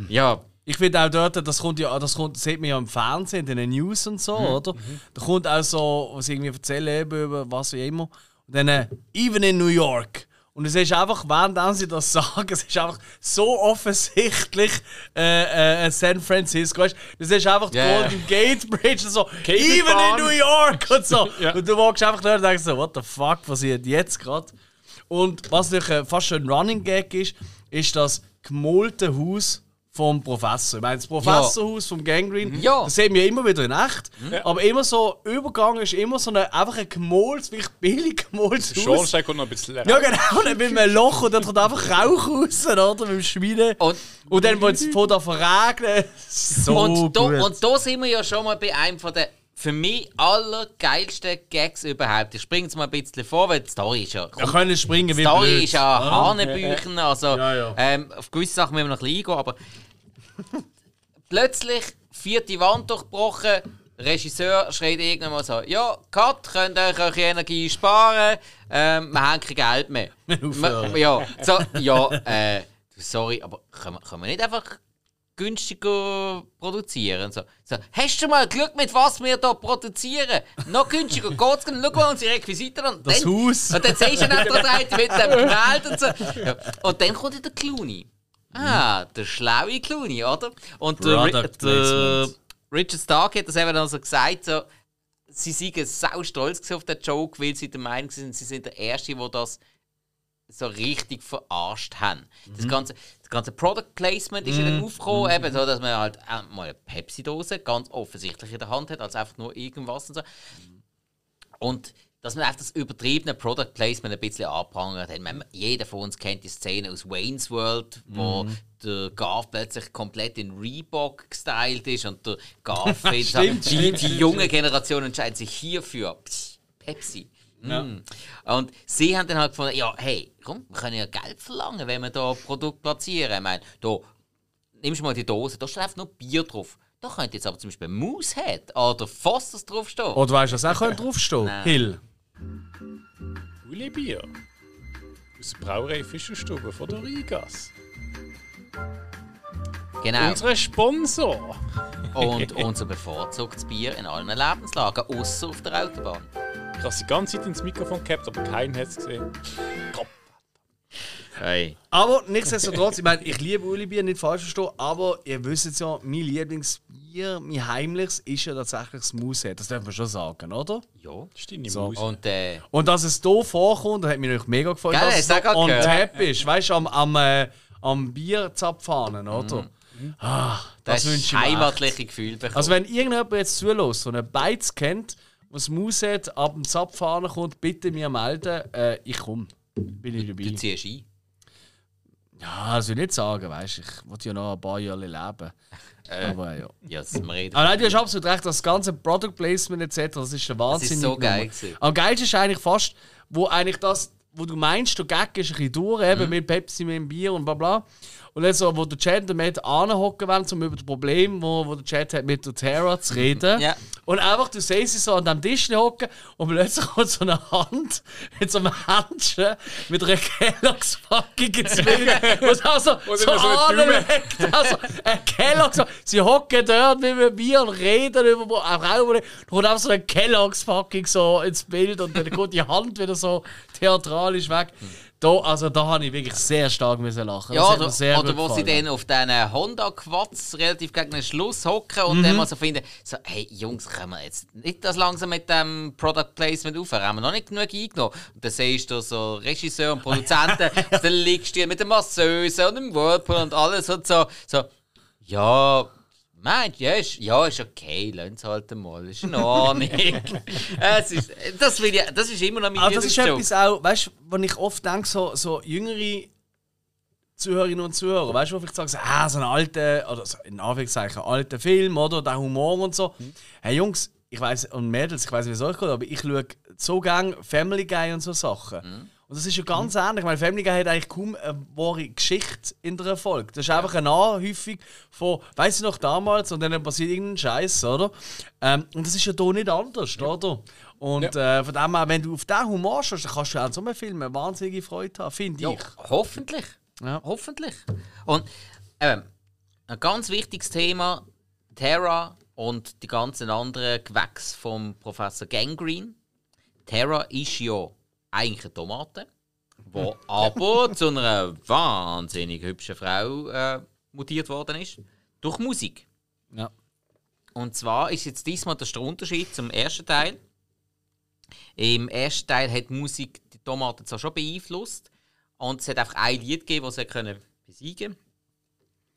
Ja, Ich finde auch dort, das kommt ja, das kommt, sieht man ja im Fernsehen, in den News und so, oder? Da kommt auch so, was sie irgendwie erzählen über was wie immer. Und dann, äh, even in New York. Und es ist einfach, während sie das sagen, es ist einfach so offensichtlich äh, äh, San Francisco. Weißt, das ist einfach die ja. Golden Gate Bridge und so, Cable even in Bahn. New York und so. Ja. Und du walkst einfach dort und denkst so, what the fuck passiert jetzt gerade? Und was natürlich äh, fast schon ein Running Gag ist, ist das gemolte Haus vom Professor. Ich meine, das Professorhaus vom Gangrene, Ja. das sehen wir immer wieder in echt. Aber immer so, Übergang ist immer so eine, einfach ein gemoltes, vielleicht billig gemoltes Haus. Schornstein kommt noch ein bisschen Ja, genau, und dann mit einem Loch und dann kommt einfach Rauch raus, oder? Mit dem Schmiede. und, Und dann, wenn es von da verregnen, so und, da, und da sind wir ja schon mal bei einem von den für mich allergeilsten Gags überhaupt. Ich springe jetzt mal ein bisschen vor, weil die Story ist ja. wir können springen wie Story blöd. ist ja Hanebüchen, also Ja, ja. Ähm, auf gewisse Sachen müssen wir noch ein bisschen eingehen, aber plötzlich vierte Wand durchbrochen, Regisseur schreit irgendwann mal so, ja, Cut, könnt ihr euch eure Energie sparen, ähm, wir haben kein Geld mehr. ja, so, ja, äh, sorry, aber können wir, können wir nicht einfach günstiger produzieren? So, so, hast du mal Glück mit was wir hier produzieren? Noch günstiger geht's. Schau mal unsere Requisiten an. Das Dann- Haus. und dann siehst du dann da drin mit dem Gemälde und so. Ja. Und dann kommt der Clooney. Ah, der schlaue Clooney, oder? Und der, der. Richard Stark hat das eben also gesagt, so, sie seien sau stolz auf den Joke, weil sie der Meinung sind, sie sind der Erste, der das so richtig verarscht haben. Das, ganze, das ganze Product Placement ist ja dann aufgekommen, eben so, dass man halt mal eine Pepsi-Dose ganz offensichtlich in der Hand hat, als einfach nur irgendwas und so. Und dass man einfach das übertriebene Product Placement ein bisschen anprangert hat. Meine, Jeder von uns kennt die Szene aus Wayne's World, wo der Garth plötzlich komplett in Reebok gestylt ist und der Garth findet, Stimmt, die, die junge Generation entscheidet sich hierfür. Psst, Pepsi. Mm. Und sie haben dann halt gefunden, ja, hey, komm, wir können ja Geld verlangen, wenn wir da ein Produkt platzieren. Ich meine, da nimmst du mal die Dose, da steht einfach nur Bier drauf. Da könnte jetzt aber zum Beispiel Moosehead oder Foster's draufstehen. Oder weißt du, was auch könnte draufstehen? Nein. Hill. Uli Bier. Aus der Brauerei Fischerstube von der Rigas. Genau. Unser Sponsor. und unser bevorzugtes Bier in allen Lebenslagen, außer auf der Autobahn. Ich habe die ganze Zeit ins Mikrofon gehabt, aber keinen hat es gesehen. Hey. Aber nichtsdestotrotz, ich meine, ich liebe Uli-Bier, nicht falsch verstehen, aber ihr wisst es ja, mein Lieblingsbier, mein heimliches, ist ja tatsächlich das Moosehead. Das darf man schon sagen, oder? Ja. Das ist deine So. Maus. Und äh, Und dass es hier vorkommt, das hat mich natürlich mega gefreut, Gell, dass es gerade on tap ist, weißt du, am, am, äh, am Bierzapfhahnen, oder? Ah, das, das, wünsche ich mir. echt. heimatliche Gefühl bekommen. Also, wenn irgendjemand jetzt zulässt, so einen Beiz kennt, was Moosehead ab dem Zapfhahn kommt, bitte mir melden, äh, ich komme. Bin ich du dabei. ziehst ein. Ja, das will ich nicht sagen, weißt du, ich will ja noch ein paar Jahre leben. Aber ja. Ja, das wir reden. Aber nein, du hast absolut recht, das ganze Product Placement etc., das ist der Wahnsinn. so geil gewesen. Am geilsten ist eigentlich fast, wo eigentlich das, wo du meinst, du Gag ist ein bisschen durch, Mhm. eben mit Pepsi, mit dem Bier und bla bla. Und dann so, wo der Chat und der Matt anhocken wollen, um über das Problem, wo, wo der Chat hat, mit der Terra zu reden. Ja. Und einfach, du siehst sie so an dem Tisch hocken und plötzlich kommt so eine Hand mit so einem Händchen mit einer Kelloggs-Packung Bild. Und also so, so so anlegt. Also, ein Kelloggs, sie hocken dort einem Bier und reden über auch Raum. Da kommt einfach so eine Kelloggs-Packung so ins Bild und dann kommt die Hand wieder so theatralisch weg. Da, also da habe ich wirklich sehr stark müssen lachen. Ja, oder, oder wo sie dann auf diesen Honda-Quatsch relativ gegen den Schluss hocken und Mhm. dann mal so finden, so, hey Jungs, können wir jetzt nicht das langsam mit dem Product Placement aufhören? Haben wir noch nicht genug eingenommen? Und dann siehst du so Regisseur und Produzenten, dann liegst du mit der Masseuse und dem Whirlpool und alles und so, so ja, meint, ja, ist, ja, ist okay, lass es halt mal, ist in Ordnung. es ist, das, will ich, das ist immer noch mein Aber das ist etwas auch, weißt du, wo ich oft denke, so, so jüngere Zuhörerinnen und Zuhörer, weißt du, wo sagen, so, ah, so ein alter, oder so, in Anführungszeichen, alter Film, oder, der Humor und so. Hey Jungs, ich weiß und Mädels, ich weiß wie es euch geht, aber ich schaue so gern Family Guy und so Sachen. Und das ist ja ganz ähnlich, weil Family Guy hat eigentlich kaum eine wahre Geschichte in der Folge. Das ist einfach eine Anhäufung von, weiß ich noch damals, und dann passiert irgendein Scheiß, oder? Ähm, und das ist ja hier nicht anders, oder? Und äh, von dem her, wenn du auf diesen Humor schaust, dann kannst du auch an so einem Film eine wahnsinnige Freude haben, finde Ja, ich. hoffentlich. Ja. Hoffentlich. Und ähm, ein ganz wichtiges Thema: Terra und die ganzen anderen Gewächse vom Professor Gangrene. Terra ist ja eigentlich eine Tomate, die aber zu einer wahnsinnig hübschen Frau äh, mutiert worden ist. Durch Musik. Ja. Und zwar ist jetzt diesmal der Unterschied zum ersten Teil. Im ersten Teil hat die Musik die Tomaten zwar schon beeinflusst und es hat einfach ein Lied gegeben, das sie können besiegen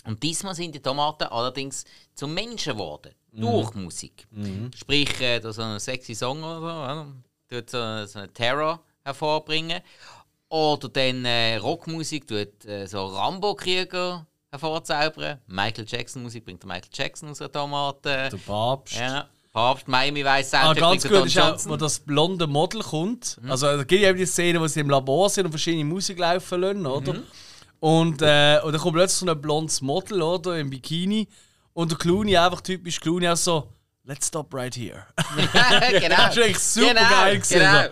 Und diesmal sind die Tomaten allerdings zum Menschen geworden. Durch Musik. Sprich, äh, so ein sexy Song oder so, ja, so, so Terror hervorbringen. Oder dann äh, Rockmusik tut äh, so Rambo-Krieger hervorzaubern. Michael Jackson-Musik bringt Michael Jackson aus der Tomate. Der Papst. Ja, Papst Miami Weiß Ah, Soundtrack ganz gut Don ist auch, wo das blonde Model kommt. Also, es gibt ja eben die Szene, wo sie im Labor sind und verschiedene Musik laufen lassen, oder? Und, äh, und dann kommt plötzlich so ein blondes Model, oder? Im Bikini. Und der Clooney, einfach typisch Clooney, auch so, let's stop right here. genau. Das ist eigentlich super genau, geil gewesen, Genau.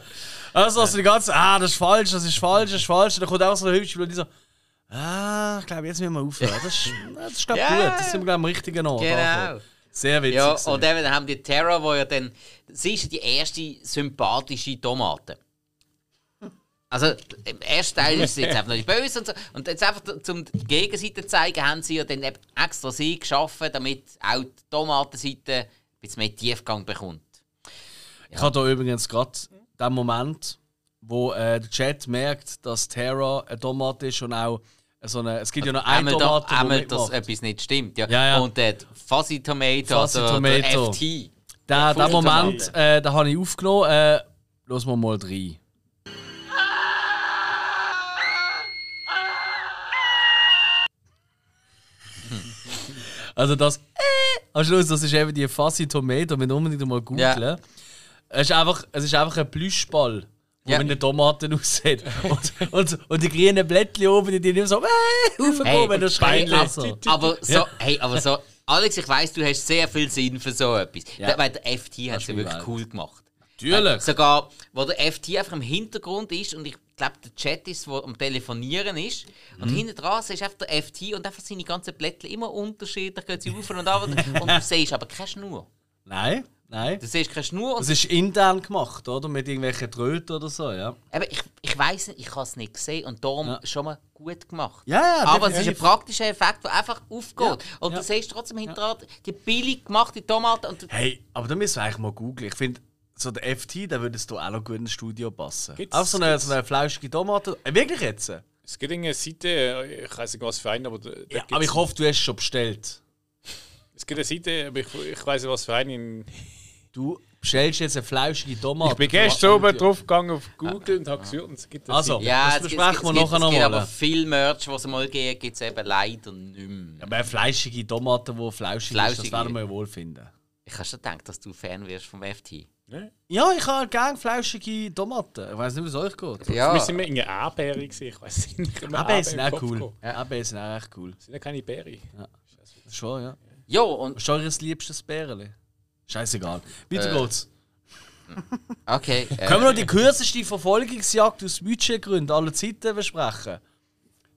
So. Also, also die ganze ah, das ist falsch, das ist falsch, das ist falsch. Und dann kommt auch so eine hübsche Blondine so, ah, ich glaube, jetzt müssen wir aufhören. Das ist, das ist glaub, Ja, gut, ja. das sind wir, glaube ich, am richtigen Ort. Genau. angekommen. Sehr witzig. Ja, und dann haben die Terra, wo ja dann. Sie ist ja die erste sympathische Tomate. Also im ersten Teil ist sie jetzt einfach noch nicht böse und so. Und jetzt einfach zum die Gegenseite zu zeigen, haben sie ja dann extra sie geschaffen, damit auch die Tomatenseite ein bisschen mehr Tiefgang bekommt. Ich habe da übrigens gerade den Moment, wo äh, der Chat merkt, dass Terra eine Tomate ist und auch so eine. Es gibt ja noch eine Einmal, da, Tomate, die einmal dass etwas nicht stimmt. Ja. Ja, ja. Und der Fuzzy Tomato, Fuzzy also Tomato. der FT. Den, den Full Moment, äh, den habe ich aufgenommen. Äh, Los wir mal rein. Also das äh, am Schluss, das ist eben die Fuzzy Tomato, wenn unbedingt mal googeln. Es ist einfach, es ist einfach ein Plüschball, der Ja. mit den Tomaten aussieht. und, und, und die grünen Blättchen oben, die die nicht so Hey, wenn du schreist. Beinchen. Also. Aber so, hey, aber so, Alex, ich weiss, du hast sehr viel Sinn für so etwas. Ja. Weil der FT hat es ja ist wirklich cool gemacht. Natürlich. Sogar, wo der FT einfach im Hintergrund ist und ich glaube der Chat ist, der am Telefonieren ist. Und Mhm. hinten dran du einfach der FT und einfach seine ganzen Blättchen immer unterschiedlich, gehen sie auf und ab. Und du siehst aber keine Schnur. Nein, nein. Du siehst keine Schnur. Und Das ist intern gemacht, oder? Mit irgendwelchen Tröten oder so, ja. Eben, ich, ich weiß nicht, ich habe es nicht gesehen und darum Ja. schon mal gut gemacht. Ja, ja, Aber es ist ein praktischer Effekt, der einfach aufgeht. Und ja. du siehst trotzdem hinterher die billig gemachte Tomaten. Und du, Hey, aber da müssen wir eigentlich mal googeln. Ich finde, so der FT, der würde es hier auch noch gut ins Studio passen. Gibt's- Auch so eine, gibt's? so eine flauschige Tomate. Äh, wirklich jetzt? Ja, Es gibt eine Seite, ich weiß nicht was für eine, aber da, da gibt's- aber ich hoffe, du hast es schon bestellt. es gibt eine Seite, aber ich, ich weiß nicht was für eine. In, Du bestellst jetzt eine flauschige Tomate. ich bin gestern oben drauf gegangen auf Google und habe gesucht und es gibt eine Also, ja, das besprechen es wir nachher es gibt nochmal. aber viel Merch, was es mal gegeben gibt es eben leider nicht mehr. Aber eine fleischige Tomate, die flauschig, ist, das werden wir ja wohl finden. Ich habe schon gedacht, dass du Fan wirst vom FT. Ne? Ja, ich habe gerne flauschige Tomaten. Ich weiß nicht, wie es euch geht. Ja, Wir sind mit einer gewesen, ich weiß nicht. Ich AB sind auch cool. AB sind auch echt cool. Sind ja keine Beere. Schon, ja. ja und Was ist eures liebstes Bärli? Scheißegal. Weiter Äh, geht's. okay. Äh, Können wir noch die kürzeste Verfolgungsjagd aus Budgetgründen aller Zeiten besprechen?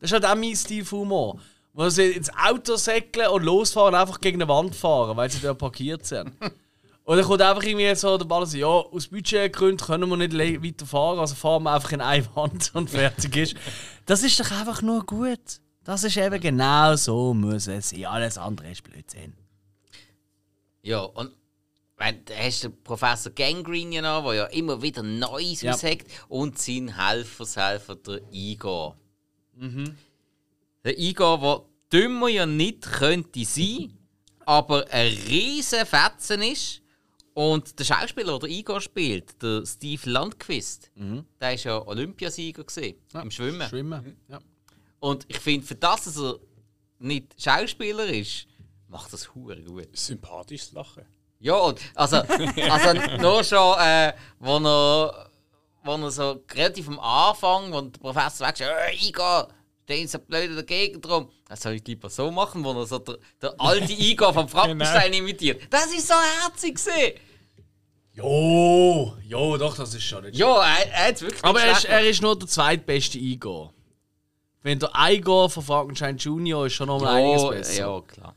Das ist halt auch mein Stil Humor. Wo sie ins Auto säckeln und losfahren und einfach gegen eine Wand fahren, weil sie da parkiert sind. Und dann kommt einfach irgendwie so der Ball so, ja, aus Budgetgründen können wir nicht le- weiter fahren, also fahren wir einfach in eine Wand und fertig ist. Das ist doch einfach nur gut. Das ist eben genau so muss es sein. Alles andere ist Blödsinn. Ja, und da hast du den Professor Gangrene ja noch, der ja immer wieder Neues Ja. aussagt, und sein Helfershelfer, der Igor. Mhm. Der Igor, der dümmer ja nicht könnte sein, aber ein riesen Fetzen ist. Und der Schauspieler, der Igor spielt, der Steve Landquist, der ist ja Olympiasieger gesehen im Schwimmen. Schwimmen. Ja. Und ich finde, für das, dass er nicht Schauspieler ist, macht das hure gut. Sympathisches Lachen. Ja, und also, also nur schon, äh, wo er, wo er so relativ am Anfang, wo der Professor sagt, äh, Igor, stehen so blöd in der Gegend rum. Das soll ich lieber so machen, wo er so der, der alte Igor vom Frankenstein imitiert. Das ist so herzig gesehen. Jo, jo, doch, das ist schon nicht Ja, er, er hat wirklich Aber nicht er ist, er ist nur der zweitbeste Igor. Wenn der Igor von Frankenstein Junior ist schon noch mal einiges besser. ja, ja, klar.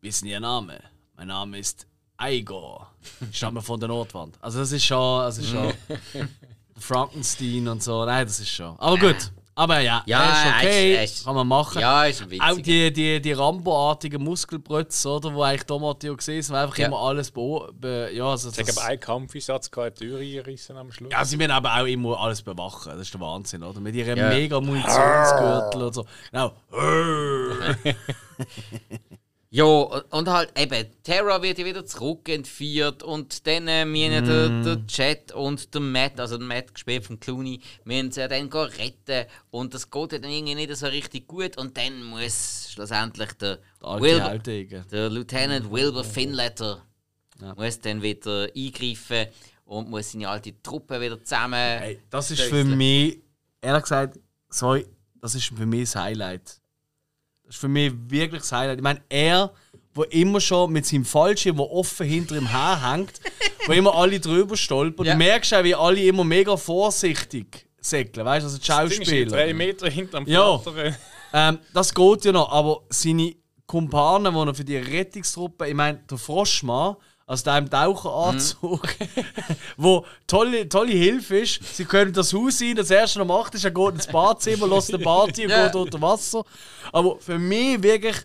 Wissen Ihr Name? Mein Name ist Igor. Stammt von der Nordwand. Also das ist schon, das ist schon Frankenstein und so. Nein, das ist schon. Aber gut. Aber ja, Ja, ist okay, er ist- kann man machen. Ja, ist ein Auch die, die, die Rambo-artigen Muskelbrötze, oder, wo eigentlich Tomatio gesehen sind, einfach Ja. immer alles be be ja, also Ich habe das, einen Kampfeinsatz gehabt, die Tür eingerissen am Schluss. ja, sie müssen aber auch immer alles bewachen. Das ist der Wahnsinn, oder? Mit ihrem Ja. mega Munitionsgürtel und so. Genau. Ja, und halt eben, Terra wird ja wieder zurück entführt und dann äh, müssen der, der Chat und der Matt, also der Matt gespielt von Clooney, müssen sie ja dann retten und das geht ja dann irgendwie nicht so richtig gut und dann muss schlussendlich der, Der Wilbur, der Lieutenant Wilbur Finletter muss dann wieder eingreifen und muss seine alte Truppe wieder zusammen... Hey, das ist für mich, ehrlich gesagt, sorry, das ist für mich das Highlight. Das ist für mich wirklich das Highlight. Ich meine, er, wo immer schon mit seinem Fallschirm, der offen hinter ihm herhängt, wo immer alle drüber stolpern, Ja. du merkst auch, wie alle immer mega vorsichtig säckeln, weißt du, also die Schauspieler. drei Meter hinterm Ja. Ähm, das geht ja noch, aber seine Kumpanen, die er für die Rettungstruppe, ich meine, der Froschmann, der im Taucheranzug, wo tolle, tolle Hilfe ist. Sie können das Haus sein, das erste, was macht, ist, er geht ins Badzimmer, lässt den Party und Ja. geht unter Wasser. Aber für mich wirklich,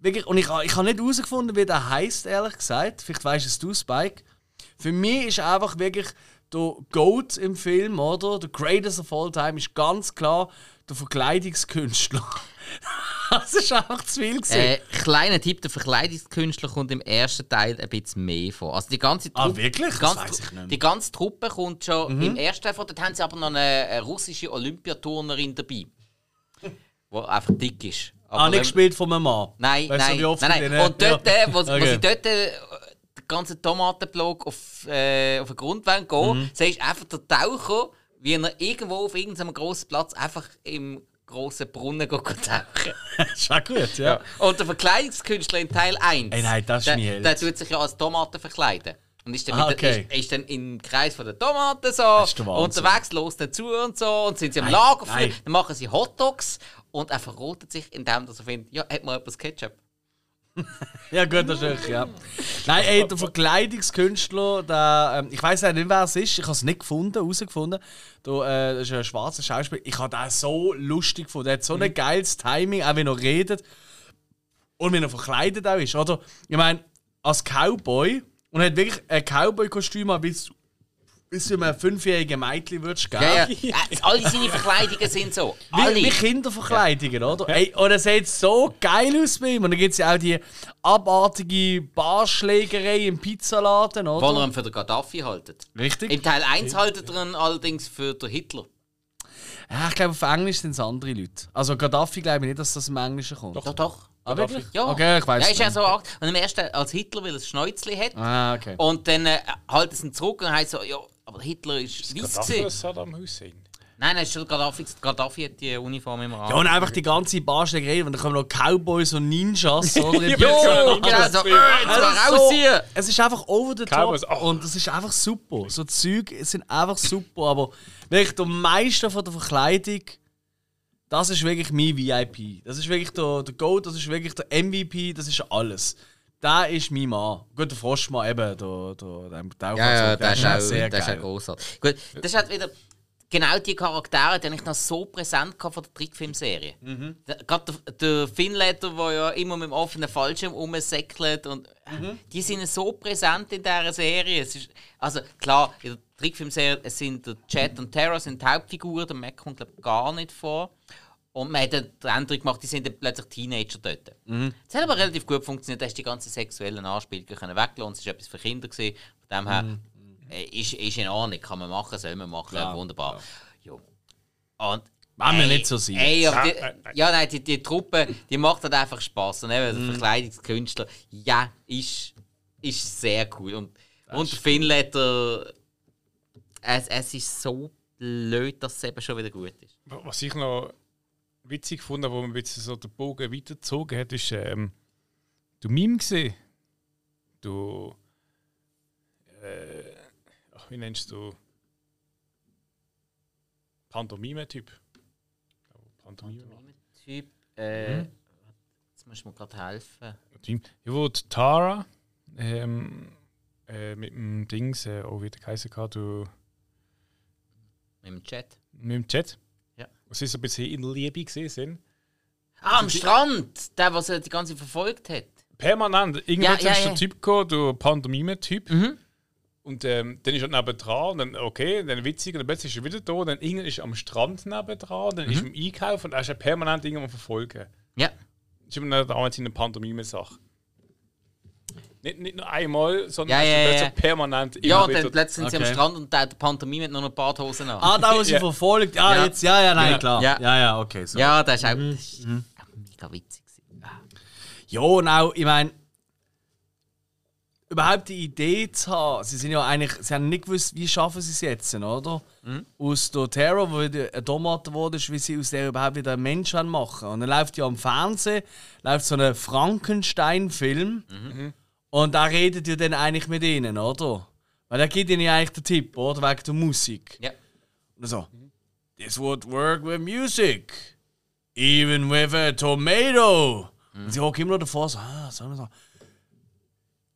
wirklich und ich, ich habe nicht herausgefunden, wie der heißt, ehrlich gesagt. Vielleicht weißt es du, Spike. Für mich ist einfach wirklich der Goat im Film, oder? Der Greatest of All Time ist ganz klar der Verkleidungskünstler. das ist einfach zu viel gewesen. Äh, kleiner Tipp, der Verkleidungskünstler kommt im ersten Teil ein bisschen mehr vor. Also die ganze Ah, Truppe, wirklich? Die Das ganze, weiss ich nicht die ganze Truppe kommt schon im ersten Teil vor. Dort haben sie aber noch eine, eine russische Olympiaturnerin dabei. Die einfach dick ist. Aber ah, nicht gespielt von einem Mann. Nein, Weißt du, nein, wie oft nein, nein. Und dort, ja. äh, wo, wo Okay. sie dort äh, den ganzen Tomatenblock auf, äh, auf den Grund wollen gehen, Mhm. siehst du einfach der Taucher, wie er irgendwo auf irgendeinem grossen Platz einfach im grossen Brunnen tauchen. ist auch gut, ja. Und der Verkleidungskünstler in Teil 1, Ey, nein, das ist der, der tut sich ja als Tomate verkleiden. Und ist dann, Ah, mit der, okay. ist, ist dann im Kreis von der Tomaten so unterwegs, los dazu und so. Und sind sie am nein. dann machen sie Hotdogs und er verrotet sich, indem er so findet, ja, hat mal etwas Ketchup. Ja, gut, das ist ja. Nein, ey, der Verkleidungskünstler, der, ähm, ich weiß nicht, wer es ist, ich habe es nicht gefunden, herausgefunden. Der, äh, das ist ein schwarzer Schauspieler. Ich habe den so lustig gefunden. Der hat so ein geiles Timing, auch wenn er redet. Und wenn er verkleidet auch ist, oder? Ich meine, als Cowboy, und er hat wirklich ein Cowboy-Kostüm an, wie es bis du einem fünfjährigen Mädchen würdest geben. Ja, ja. Alle seine Verkleidungen sind so. Alle. Wie, wie Kinderverkleidungen, oder? Ey, und er sieht so geil aus bei ihm. Und dann gibt es ja auch die abartige Barschlägerei im Pizzaladen, Wo er oder? ihn für den Gaddafi haltet. Richtig. Im Teil 1 haltet er ihn allerdings für den Hitler. Ja, ich glaube, auf Englisch sind es andere Leute. Also Gaddafi glaube ich nicht, dass das im Englischen kommt. Doch, doch. Ah, wirklich? Ja. Okay, ich weiß Ja, ist ja so. Und im ersten als Hitler, weil er ein Schnäuzli hat. Ah, okay. Und dann äh, halten sie ihn zurück und heißt so, ja, aber Hitler ist weiß Gaddafi gewesen. Saddam Hussein? Nein, nein, ist schon Gaddafi. Gaddafi hat die Uniform immer an. Ja, und einfach die ganze Barschlägerei, und dann kommen noch Cowboys und Ninjas, oder? Jo, genau, so, äh, jetzt Also raus so, hier! es ist einfach over the top Cowboys, ach. und es ist einfach super. So Zeug sind einfach super, aber wirklich der Meister von der Verkleidung, das ist wirklich mein VIP. Das ist wirklich der, der Goat, das ist wirklich der MVP, das ist alles. Der ist mein Mann. Gut, der Froschmann eben, der, der, der, der Ja, ja, der das ist auch, sehr das ist auch geil. großartig. Gut, das ist halt wieder genau die Charaktere, die ich noch so präsent hatte von der Trickfilmserie. Mhm. Der- Gerade der, der Finnleiter, der ja immer mit dem offenen Fallschirm rumsäckelt und Mhm. die sind so präsent in dieser Serie. Es ist, also klar, in der Trickfilmserie sind der Chat und Terra sind die Hauptfiguren, der Mac kommt glaub, gar nicht vor. Und man hat dann die Änderung gemacht, die sind dann plötzlich Teenager dort. Mhm. Das hat aber relativ gut funktioniert, da hast du die ganzen sexuellen Anspielungen können weglassen. Es war etwas für Kinder. Gewesen. Von dem her äh, ist, ist in Ordnung, kann man machen, soll man machen, Mhm. Klar, wunderbar. Ja. Und, Wenn man ey, nicht so sieht. Ey, aber die, Ja, nein, ja, die, die Truppe, die macht halt einfach Spaß. Und eben Mhm. der Verkleidungskünstler, ja, ist, ist sehr cool. Und, und der Finnletter, es, es ist so blöd, dass es eben schon wieder gut ist. Was ich noch witzig gefunden wo man ein bisschen so den Bogen weitergezogen hat, ist ähm, du Meme gesehen. Du. Äh, ach, wie nennst du. Pantomime-Typ. Pantomime. Typ, äh, Mhm. jetzt musst du mir gerade helfen. Ja, wo die Tara ähm, äh, mit dem Dings, äh, oh, wie der geheißen hat, du. Mit dem Chat. mit dem Chat. Sie so ein bisschen in Liebe gesehen. Ah, am Strand! Der, was er die ganze Zeit verfolgt hat. Permanent. Irgendwann Ja, ja, ist ja. der Typ gekommen, der Pantomime-Typ. Mhm. Und ähm, dann ist er nebendran, und dann okay, dann witzig, und dann plötzlich ist er wieder da, und dann irgendwann ist er am Strand nebendran, dann Mhm. ist er im Einkauf und er ist ja permanent irgendwann verfolgen. Ja. Das ist immer damals in einer Pantomime-Sache. Nicht, nicht nur einmal, sondern Ja, ja, ja. permanent Ja, immer und dann sind sie am Okay. Strand und der, der Pantomime nur noch Badhosen an. Ah, da, wo sie Ja. verfolgt. Ah, Ja. jetzt, ja, ja, nein, Ja. klar. Ja. Ja, ja, okay. So. Ja, das ist auch, das ist auch mega witzig. Ja, und auch, ich meine, überhaupt die Idee zu haben, sie sind ja eigentlich, sie haben nicht gewusst, wie schaffen sie es jetzt, oder? Aus der Terror, wo wieder ein Tomate wurde, ist, wie sie aus der überhaupt wieder einen Mensch machen. Und dann läuft ja am Fernsehen, läuft so ein Frankenstein-Film und da redet ihr dann eigentlich mit ihnen, oder? Weil da gibt ihnen ja eigentlich den Tipp, oder? Wegen der Musik. Ja. Und so, this would work with music. Even with a tomato. Und sie hocken immer noch davor, so, ah, so, so.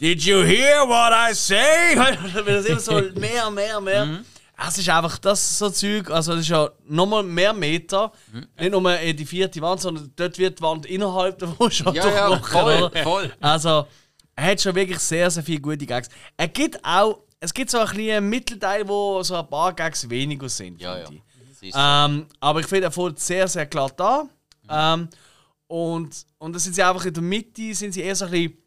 Did you hear what I say? Wenn das immer so mehr, mehr, mehr. Es ist einfach das so Zeug, also das ist ja nochmal mehr Meter. Nicht nur in die vierte Wand, sondern dort wird die Wand innerhalb davon schon Ja, ja, durchbrochen, voll, oder? voll. Also, er hat schon wirklich sehr, sehr viele gute Gags. Er gibt auch, es gibt so ein kleinen Mittelteil, wo so ein paar Gags weniger sind. Ja, ja. ich. So. Ähm, aber ich finde, er fällt sehr, sehr klar da. Ähm, und, und da sind sie einfach in der Mitte, sind sie eher so ein bisschen,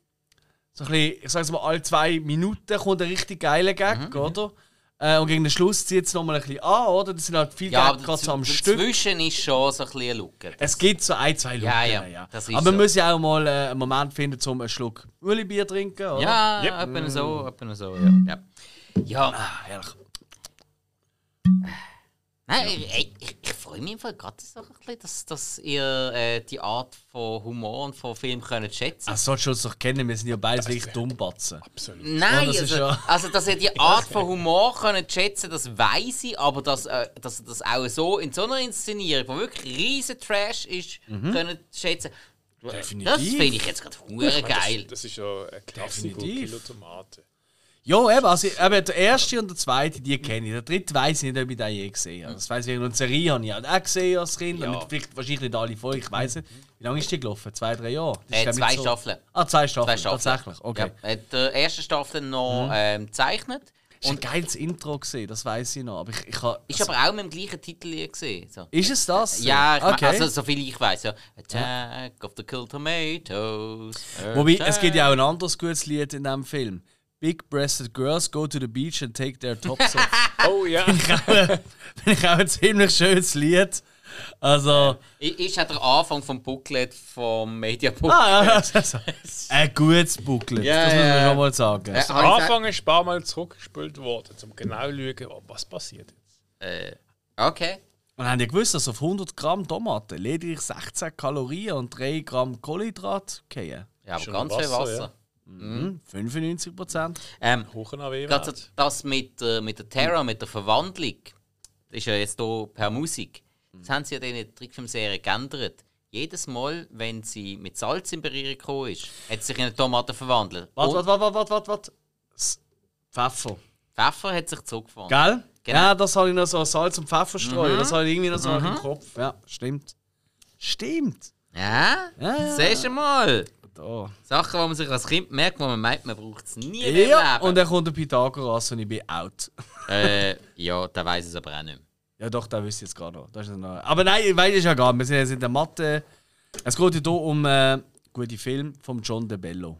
so ein bisschen ich sag's mal, alle zwei Minuten kommt ein richtig geiler Gag, Mhm, oder? Äh, und gegen den Schluss zieht es nochmal ein bisschen an, oder? Das sind halt viele ja, so am Stück. dazwischen ist schon so ein bisschen ein Look. Es gibt so ein, zwei Lücken, Ja, ja, ja, Aber man so. muss ja auch mal äh, einen Moment finden, um einen Schluck Uli-Bier zu trinken, oder? Ja, Yep. etwa so, etwa so, ja. Ja, ja Ah, herrlich. Nein, ich, ich, ich freue mich Fall gerade so ein bisschen, dass, dass ihr äh, die Art von Humor und von Film könnt schätzen Ach, solltest du uns doch kennen, wir sind ja beide wirklich Dummbatzen. Absolut. Nein, Ja, das also, ja- also dass ihr die Art von Humor könnt schätzen das weiß ich, aber dass, äh, dass ihr das auch so in so einer Inszenierung, wo wirklich riesen Trash ist, könnt schätzen. Das Definitiv. finde ich jetzt gerade hure geil. Das, das ist ja ein Klassiker. Kilo Tomaten. Ja, eben, also, eben, der erste und der zweite, die kenne ich. Der dritte weiß ich nicht, ob ich den je gesehen habe. Das weiß ich, und die Serie habe ich auch gesehen als Kind. Ja. Mit vielleicht wahrscheinlich nicht alle Folgen, ich weiß nicht. Wie lange ist die gelaufen? Zwei, drei Jahre? Das Äh, zwei so- Staffeln. Ah, zwei Staffeln, Zwei Staffeln. tatsächlich. Okay. Ja, äh, der erste Staffel noch ähm, gezeichnet. Ist ein geiles Intro gesehen, das weiß ich noch. Aber ich, ich ha, Ist also, aber auch mit dem gleichen Titel hier gesehen. So. ist es das? Ja, ich mein, okay. also so viel ich weiß ja. Attack of the Killed Tomatoes. Wobei, es gibt ja auch ein anderes gutes Lied in diesem Film. Big breasted girls go to the beach and take their tops off. Oh ja. Finde ich auch ein ziemlich schönes Lied. Also, Ist ja der Anfang vom Booklet vom Mediabook. ah, ja, also, ein gutes Booklet, Ja, das muss man ja. schon mal sagen. Äh, ich Anfang ist ein paar Mal zurückgespült worden, um genau zu schauen, was passiert jetzt. Äh, okay. Und haben die gewusst, dass auf 100 Gramm Tomaten lediglich 16 Kalorien und 3 Gramm Kohlenhydrat gehen? Ja, aber Schon ganz Wasser, viel Wasser. ja. Mhm. 95 Prozent. Ähm, das mit, äh, mit der Terror, mit der Verwandlung, das ist ja jetzt hier per Musik. Das haben sie ja in der Trickfilmserie geändert. Jedes Mal, wenn sie mit Salz in Berührung gekommen ist, hat sie sich in eine Tomate verwandelt. Warte, warte, warte, warte, warte, warte. Pfeffer. Pfeffer hat sich zurückgewandelt. Gell? Genau. Ja, das habe ich noch so Salz und Pfeffer streuen. Das habe ich irgendwie noch so im Kopf. Ja, stimmt. Stimmt. Ja? Ja, ja. Siehst du mal? Da. Sachen, die man sich als Kind merkt, wo man meint, man braucht es nie mehr Ja, und dann kommt der Pythagoras und ich bin out. äh, ja, der weiß es aber auch nicht mehr. Ja, doch, da wüsste ich jetzt gerade noch. Das ist noch. Aber nein, ich weiß es ja gar nicht. Wir sind jetzt in der Mathe. Es geht ja hier um äh, gute Film von John De Bello.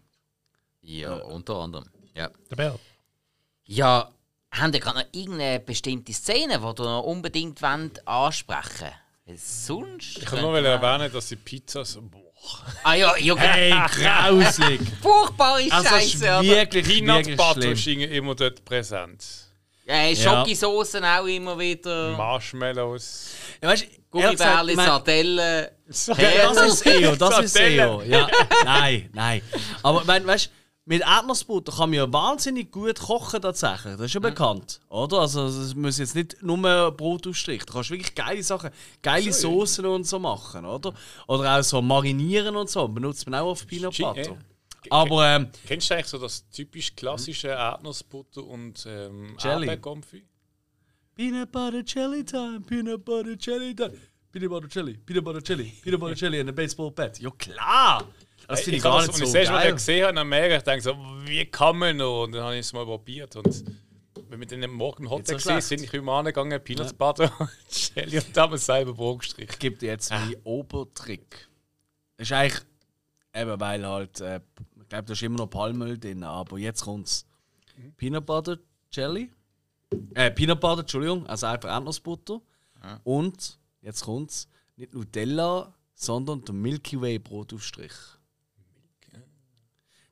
Ja, unter anderem. Ja. Der Bell. Ja, haben ihr gerade noch irgendeine bestimmte Szene, die ihr noch unbedingt wollt, ansprechen wollt? Sonst. Ich kann nur erwähnen, dass die Pizzas. Boah. Ah ja, ja Hey, grausig! furchtbare Also, Scheiße, oder? wirklich, Peanut wirklich Butter ist immer dort präsent. Ja, Schokisoßen auch immer wieder. Marshmallows. Ja, weißt, du, Gummibärli, Sardellen. Ja, das ist SEO, das ist. Sardellen. Ja, nein, nein. Aber mein, weißt, mit Erdnussbutter kann man ja wahnsinnig gut kochen tatsächlich. Das ist ja bekannt, oder? Also es muss jetzt nicht nur Brotaufstrich. Du kannst wirklich geile Sachen, geile Soßen und so machen, oder? Oder auch so marinieren und so. Benutzt man auch auf Peanut Butter. ja. Aber ähm, Kennst du eigentlich so das typisch klassische Erdnussbutter und ähm. Erdbeerkonfit? Peanut Butter Jelly Time, Peanut Butter Jelly Time. Peanut Butter Jelly, Peanut Butter Jelly, Peanut Butter Jelly and a Baseball Bat. Ja klar! Das finde ich, hab gar das- nicht und so ich geil. ich gesehen habe, dann merke ich, denke so, wie kann man noch? Und dann habe ich es mal probiert. Und wenn wir dann Morgen im Hotel schlecht. sind, ich immer angegangen, Peanut Butter und Jelly und haben selber Brot gestrichen. Ich gebe dir jetzt Ah. meinen Obertrick. Das ist eigentlich, eben weil halt, äh, ich glaube, da ist immer noch Palmöl drin, aber jetzt kommt's. Mhm. Peanut Butter Jelly. Äh, Peanut Butter, Entschuldigung, also einfach Erdnussbutter. Und, jetzt kommt's, nicht Nutella, sondern der Milky Way Brotaufstrich.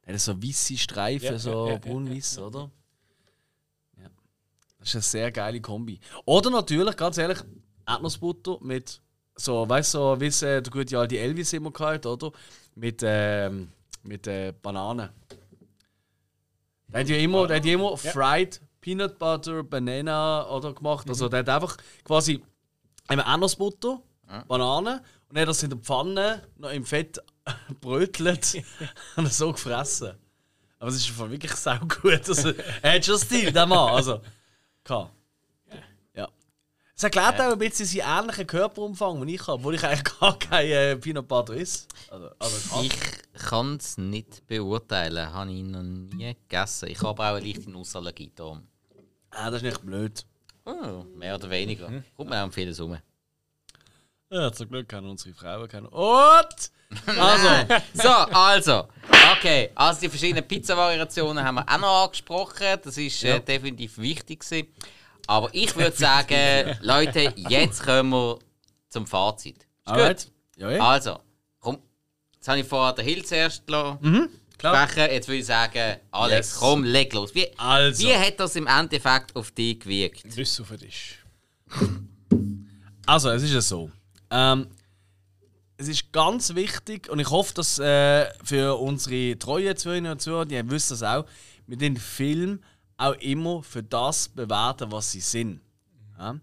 Das ist so weisse Streifen, Ja, so ja, ja, ja, braun-weiß, oder? Ja. Das ist eine sehr geile Kombi. Oder natürlich, ganz ehrlich, Erdnussbutter mit so, weißt du, so, wie es äh, der gute alte Elvis immer gehabt, oder? Mit, ähm, mit äh, Bananen. Der hat ja immer, der hat ja immer Fried Peanut Butter, Banana oder gemacht. Also der hat einfach quasi eine Erdnussbutter, Banane und er hat das in der Pfanne noch im Fett brötelt und so gefressen. Aber es ist einfach wirklich sau gut. Also, er hat schon Stil, der Mann. Also, kann. Ja. Es erklärt auch ein bisschen seinen ähnlichen Körperumfang, den ich habe, wo ich eigentlich gar kein äh, Peanut Butter ist. Also, also. Ich kann es nicht beurteilen. Habe ich noch nie gegessen. Ich habe auch eine leichte Nussallergie. Darum. Ah, das ist nicht blöd. Oh, mehr oder weniger. Kommt mir auch um vieles. Ja, zum Glück haben unsere Frauen keine. Und! Also, So, also. Okay, also die verschiedenen Pizza-Variationen haben wir auch noch angesprochen. Das ist äh, definitiv wichtig. Gewesen. Aber ich würde sagen, Leute, jetzt kommen wir zum Fazit. Ist alright. Ja, ja. Also, komm. Jetzt habe ich vorher den Hill zuerst lassen. Mhm, klar. sprechen. Jetzt würde ich sagen, Alex, Yes. komm, leg los. Wie, Also. wie hat das im Endeffekt auf dich gewirkt? Nüsse auf den Tisch. Also, es ist ja so. Ähm, es ist ganz wichtig und ich hoffe, dass äh, für unsere treuen Zuhörerinnen und Zuhörer, die wissen das auch, mit den Film auch immer für das bewerten, was sie sind. Ja?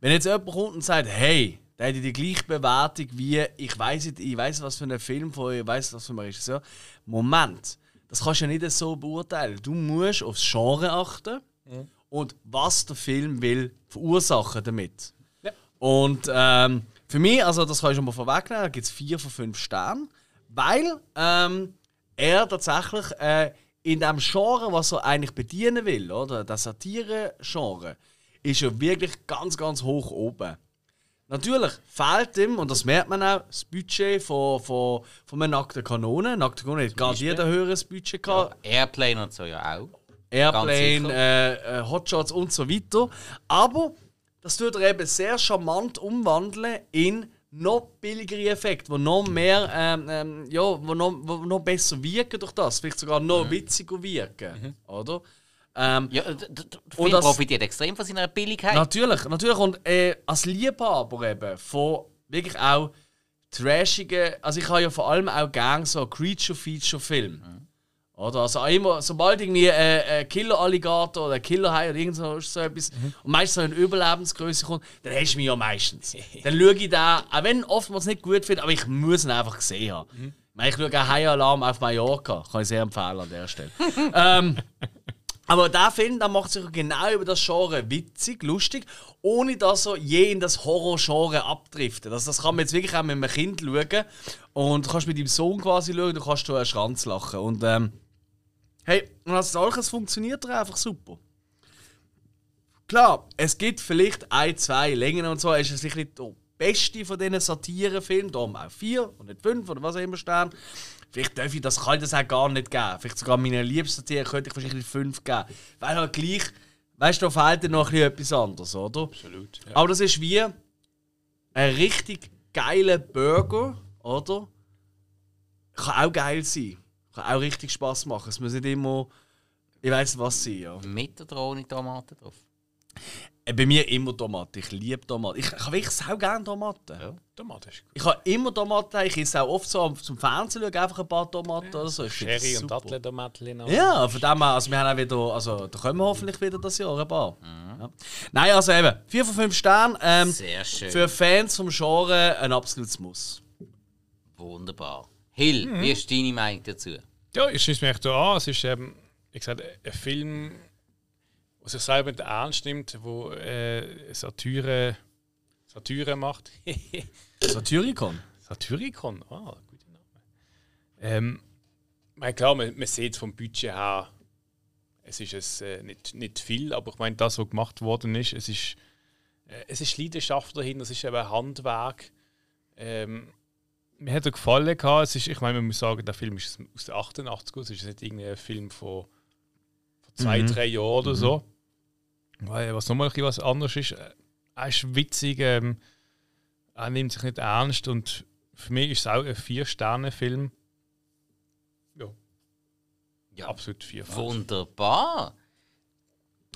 Wenn jetzt jemand kommt und sagt, hey, der hat die gleiche Bewertung wie ich weiß nicht, ich weiß was für ein Film von ich weiß was für ein Regisseur. Moment, das kannst du ja nicht so beurteilen. Du musst aufs Genre achten und was der Film will verursachen damit. Ja. Und ähm, für mich, also das kann ich schon mal vorwegnehmen, gibt es vier von fünf Sternen, weil ähm, er tatsächlich äh, in dem Genre, was er eigentlich bedienen will, oder das Satire-Genre, ist er wirklich ganz, ganz hoch oben. Natürlich fehlt ihm, und das merkt man auch, das Budget von, von, von einer nackten Kanone. Nackte Kanone hat gar jeder höheres Budget gehabt. Airplane und so ja auch. Airplane, äh, äh, Hotshots und so weiter. Aber das tut er eben sehr charmant umwandeln in noch billigere Effekte, die noch mehr, ähm, ähm, ja, wo noch, wo noch besser wirken durch das, vielleicht sogar noch witziger wirken, oder? Ähm, Ja, der Und Film das- profitiert extrem von seiner Billigkeit. Natürlich, natürlich. Und äh, als Liebhaber eben von wirklich auch trashigen. Also ich habe ja vor allem auch gerne so Creature-Feature-Filme. Oder? Also auch immer, sobald irgendwie ein äh, Killer-Alligator oder ein Killer-Hai oder irgend so, so etwas und meistens so in Überlebensgröße kommt, dann hast du mich ja meistens. dann schaue ich da, auch wenn oftmals nicht gut finde, aber ich muss ihn einfach gesehen haben. Ich, meine, ich schaue auch Hai-Alarm auf Mallorca. Kann ich sehr empfehlen an der Stelle. ähm, aber der Film der macht sich genau über das Genre witzig, lustig, ohne dass er je in das Horror-Genre abdriftet. Also das kann man jetzt wirklich auch mit einem Kind schauen. Und du kannst mit deinem Sohn quasi schauen, du kannst da einen Schranz lachen. Und ähm, hey, und als solches funktioniert er einfach super. Klar, es gibt vielleicht ein, zwei Längen und so. Es ist sicher nicht der beste von diesen Satirefilmen. Darum auch vier und nicht fünf oder was auch immer stehen. Vielleicht darf ich das, kann ich das auch gar nicht geben. Vielleicht sogar meine liebsten Satire könnte ich wahrscheinlich fünf geben. Weil halt gleich, weißt du, da fehlt dir noch ein bisschen etwas anderes, oder? Absolut. Ja. Aber das ist wie ein richtig geiler Burger, oder? Kann auch geil sein. Kann auch richtig Spaß machen. Es muss nicht immer, ich weiß was sein, ja. Mit oder ohne Tomaten drauf. Äh, Bei mir immer Tomaten. Ich liebe Tomaten. Ich, ich habe wirklich sau gerne Tomaten. Ja. Tomate ist gut. Ich habe immer Tomaten. Ich esse auch oft so zum Fernsehen schauen, einfach ein paar Tomaten oder so. Sherry und. Datteltomaten. Ja, von dem her, also wir haben auch wieder, also da kommen wir hoffentlich wieder das Jahr ein paar. Ja. Nein, also eben, 4 von 5 Sternen. Ähm, Sehr schön. für Fans vom Genre ein absolutes Muss. Wunderbar. Hill, Mhm. wie ist deine Meinung dazu? Ja, ich schließe mich echt da an. Es ist eben, wie gesagt, ein Film, der sich selber nicht ernst nimmt, wo äh, Satire, Satire macht. Satyricon. Satyricon, ah, guter Name. Ähm, ich meine, klar, man, man sieht vom Budget her, es ist es, äh, nicht, nicht viel, aber ich meine, das, was gemacht worden ist, es ist, äh, es ist Leidenschaft dahinter, es ist eben Handwerk. Ähm, mir hat er gefallen. Gehabt. Es ist, ich meine, man muss sagen, der Film ist aus den 88 es ist nicht irgendein Film von, von zwei, drei Jahren oder so. Weil, was nochmal ein bisschen was anderes ist, äh, er ist witzig, ähm, er nimmt sich nicht ernst und für mich ist es auch ein Vier-Sterne-Film. Ja, Ja, absolut vier. Wunderbar.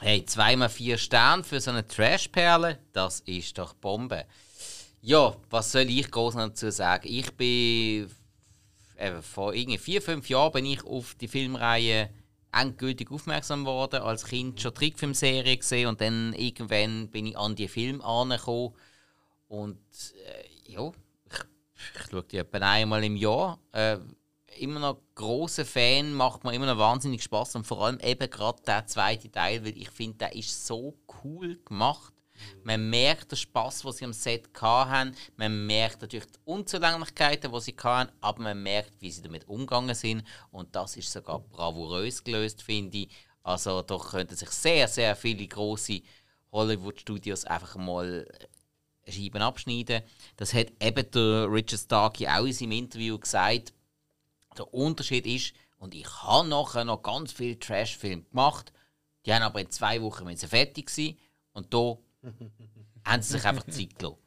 Hey, zweimal vier Sterne für so eine Trash-Perle, das ist doch Bombe. Ja, was soll ich groß dazu sagen? Ich bin eben vor irgendwie vier, fünf Jahren bin ich auf die Filmreihe endgültig aufmerksam geworden. Als Kind schon Trickfilmserie gesehen und dann irgendwann bin ich an die Filme angekommen. Und äh, ja, ich, ich schaue die etwa einmal im Jahr. Äh, immer noch großer Fan, macht mir immer noch wahnsinnig Spaß und vor allem eben gerade der zweite Teil, weil ich finde, der ist so cool gemacht. Man merkt den Spaß, was sie am Set hatten. Man merkt natürlich die Unzulänglichkeiten, die sie hatten, aber man merkt, wie sie damit umgegangen sind. Und das ist sogar bravourös gelöst, finde ich. Also da könnten sich sehr, sehr viele große Hollywood-Studios einfach mal Scheiben abschneiden. Das hat eben der Richard Starkey auch in seinem Interview gesagt. Der Unterschied ist, und ich habe nachher noch ganz viele Trash-Filme gemacht, die haben aber in zwei Wochen fertig sein und da haben sie sich einfach Zeit gelassen.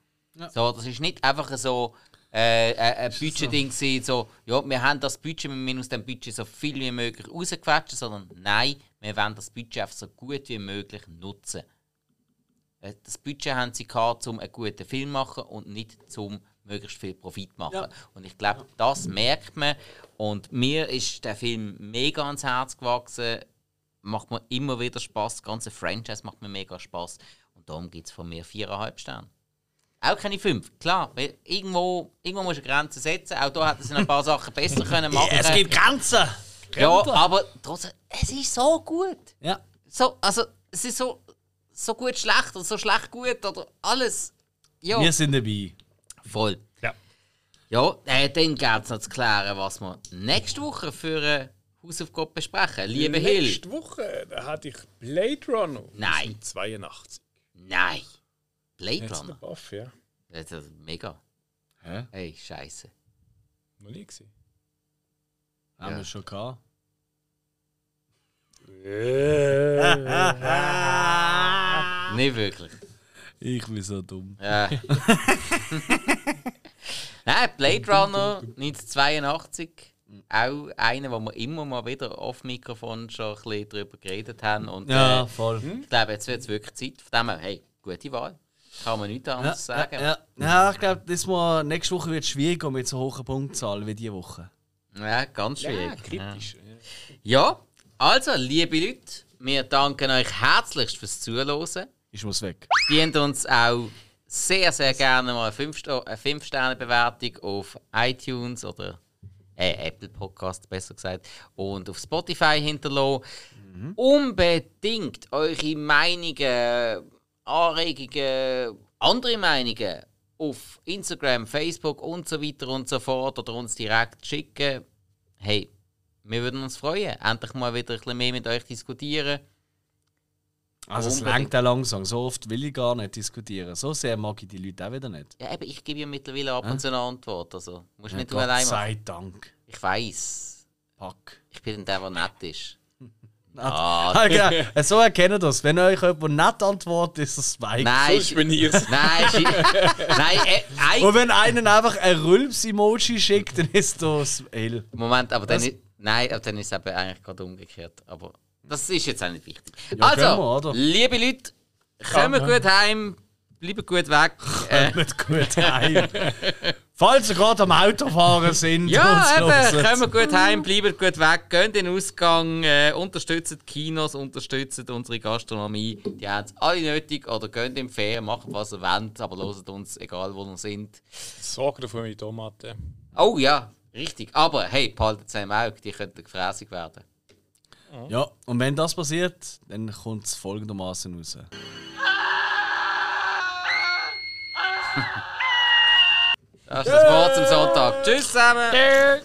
So, das ist nicht einfach so äh, äh, ein Budget-Ding gewesen, so, ja, wir haben das Budget, wir müssen aus dem Budget so viel wie möglich rausquetschen, sondern nein, wir wollen das Budget einfach so gut wie möglich nutzen. Äh, Das Budget haben sie gehabt, um einen guten Film zu machen und nicht zum möglichst viel Profit zu machen. Ja. Und ich glaube, das merkt man. Und mir ist der Film mega ans Herz gewachsen. Macht mir immer wieder Spaß. Das ganze Franchise macht mir mega Spaß. Und darum gibt es von mir viereinhalb Sterne. Auch keine fünf, klar. Weil irgendwo, irgendwo musst du eine Grenze setzen. Auch da hätten sie ein paar Sachen besser können machen Es gibt Grenzen! Ja, aber trotzdem, es ist so gut. Ja. So, also, es ist so, so gut schlecht oder so schlecht gut oder alles. Ja, Wir sind dabei. voll. Ja. Ja, äh, dann gibt es noch zu klären, was wir nächste Woche für eine Hausaufgabe besprechen. Liebe Hill. Nächste Woche da hatte ich Blade Runner. Nein. 82. Nein. Blade Jetzt Runner. der Buff, ja. Das ist mega. Hä? Ey, scheiße. Noch nie gesehen. Haben Ja. wir schon gehabt. Nicht wirklich. Ich bin so dumm. Ja. Nein, Blade Runner 1982. Auch einer, wo wir immer mal wieder auf Mikrofon schon ein bisschen drüber geredet haben. Und Ja, äh, voll. ich glaube, jetzt wird es wirklich Zeit. Von dem her, hey, gute Wahl. Kann man nichts Ja, anderes ja, sagen. ja. ja, ich glaube, das mal, nächste Woche wird es schwieriger mit so hohen Punktzahlen wie diese Woche. Ja, ganz Ja, schwierig. kritisch. Ja, also, liebe Leute, wir danken euch herzlichst fürs Zuhören. Ich muss weg. Dient uns auch sehr, sehr gerne mal eine 5-Sterne-Bewertung auf iTunes oder äh, Apple Podcast, besser gesagt, und auf Spotify hinterlassen. Unbedingt eure Meinungen, Anregungen, andere Meinungen auf Instagram, Facebook und so weiter und so fort oder uns direkt schicken. Hey, wir würden uns freuen, endlich mal wieder ein bisschen mehr mit euch diskutieren. Also es lenkt auch langsam. So oft will ich gar nicht diskutieren. So sehr mag ich die Leute auch wieder nicht. Ja, eben, ich gebe ja mittlerweile ab und zu eine Antwort. Also, musst nicht du Gott allein machen. sei Dank. Ich weiß. Pack. Ich bin der, der nett ist. Ah, genau. So erkennen das. Wenn euch jemand nicht antwortet, ist das Mike. Nein, Sonst bin ich es. nein, nein, äh, Und wenn einen einfach ein Rülps-Emoji schickt, dann ist das L. Moment, aber dann Das- ist, nein, aber dann ist es eben eigentlich gerade umgekehrt. Aber das ist jetzt auch nicht wichtig. Ja, also, wir, oder? liebe Leute, kommen gut heim, bleiben gut weg. Äh, Mit gut heim. Falls ihr gerade am Autofahren sind. ja, eben, kommen gut heim, bleiben gut weg, gehen den Ausgang, äh, unterstützen die Kinos, unterstützen unsere Gastronomie. Die haben es alle nötig oder gehen im Fair, machen was ihr wollt, aber hört uns, egal wo wir sind. Sorge dafür mit Tomaten. Oh ja, richtig. Aber hey, behaltet es im Auge, die könnten gefräßig werden. Ja, und wenn das passiert, dann kommt es folgendermaßen raus. Das ist das Wort zum Sonntag. Tschüss zusammen!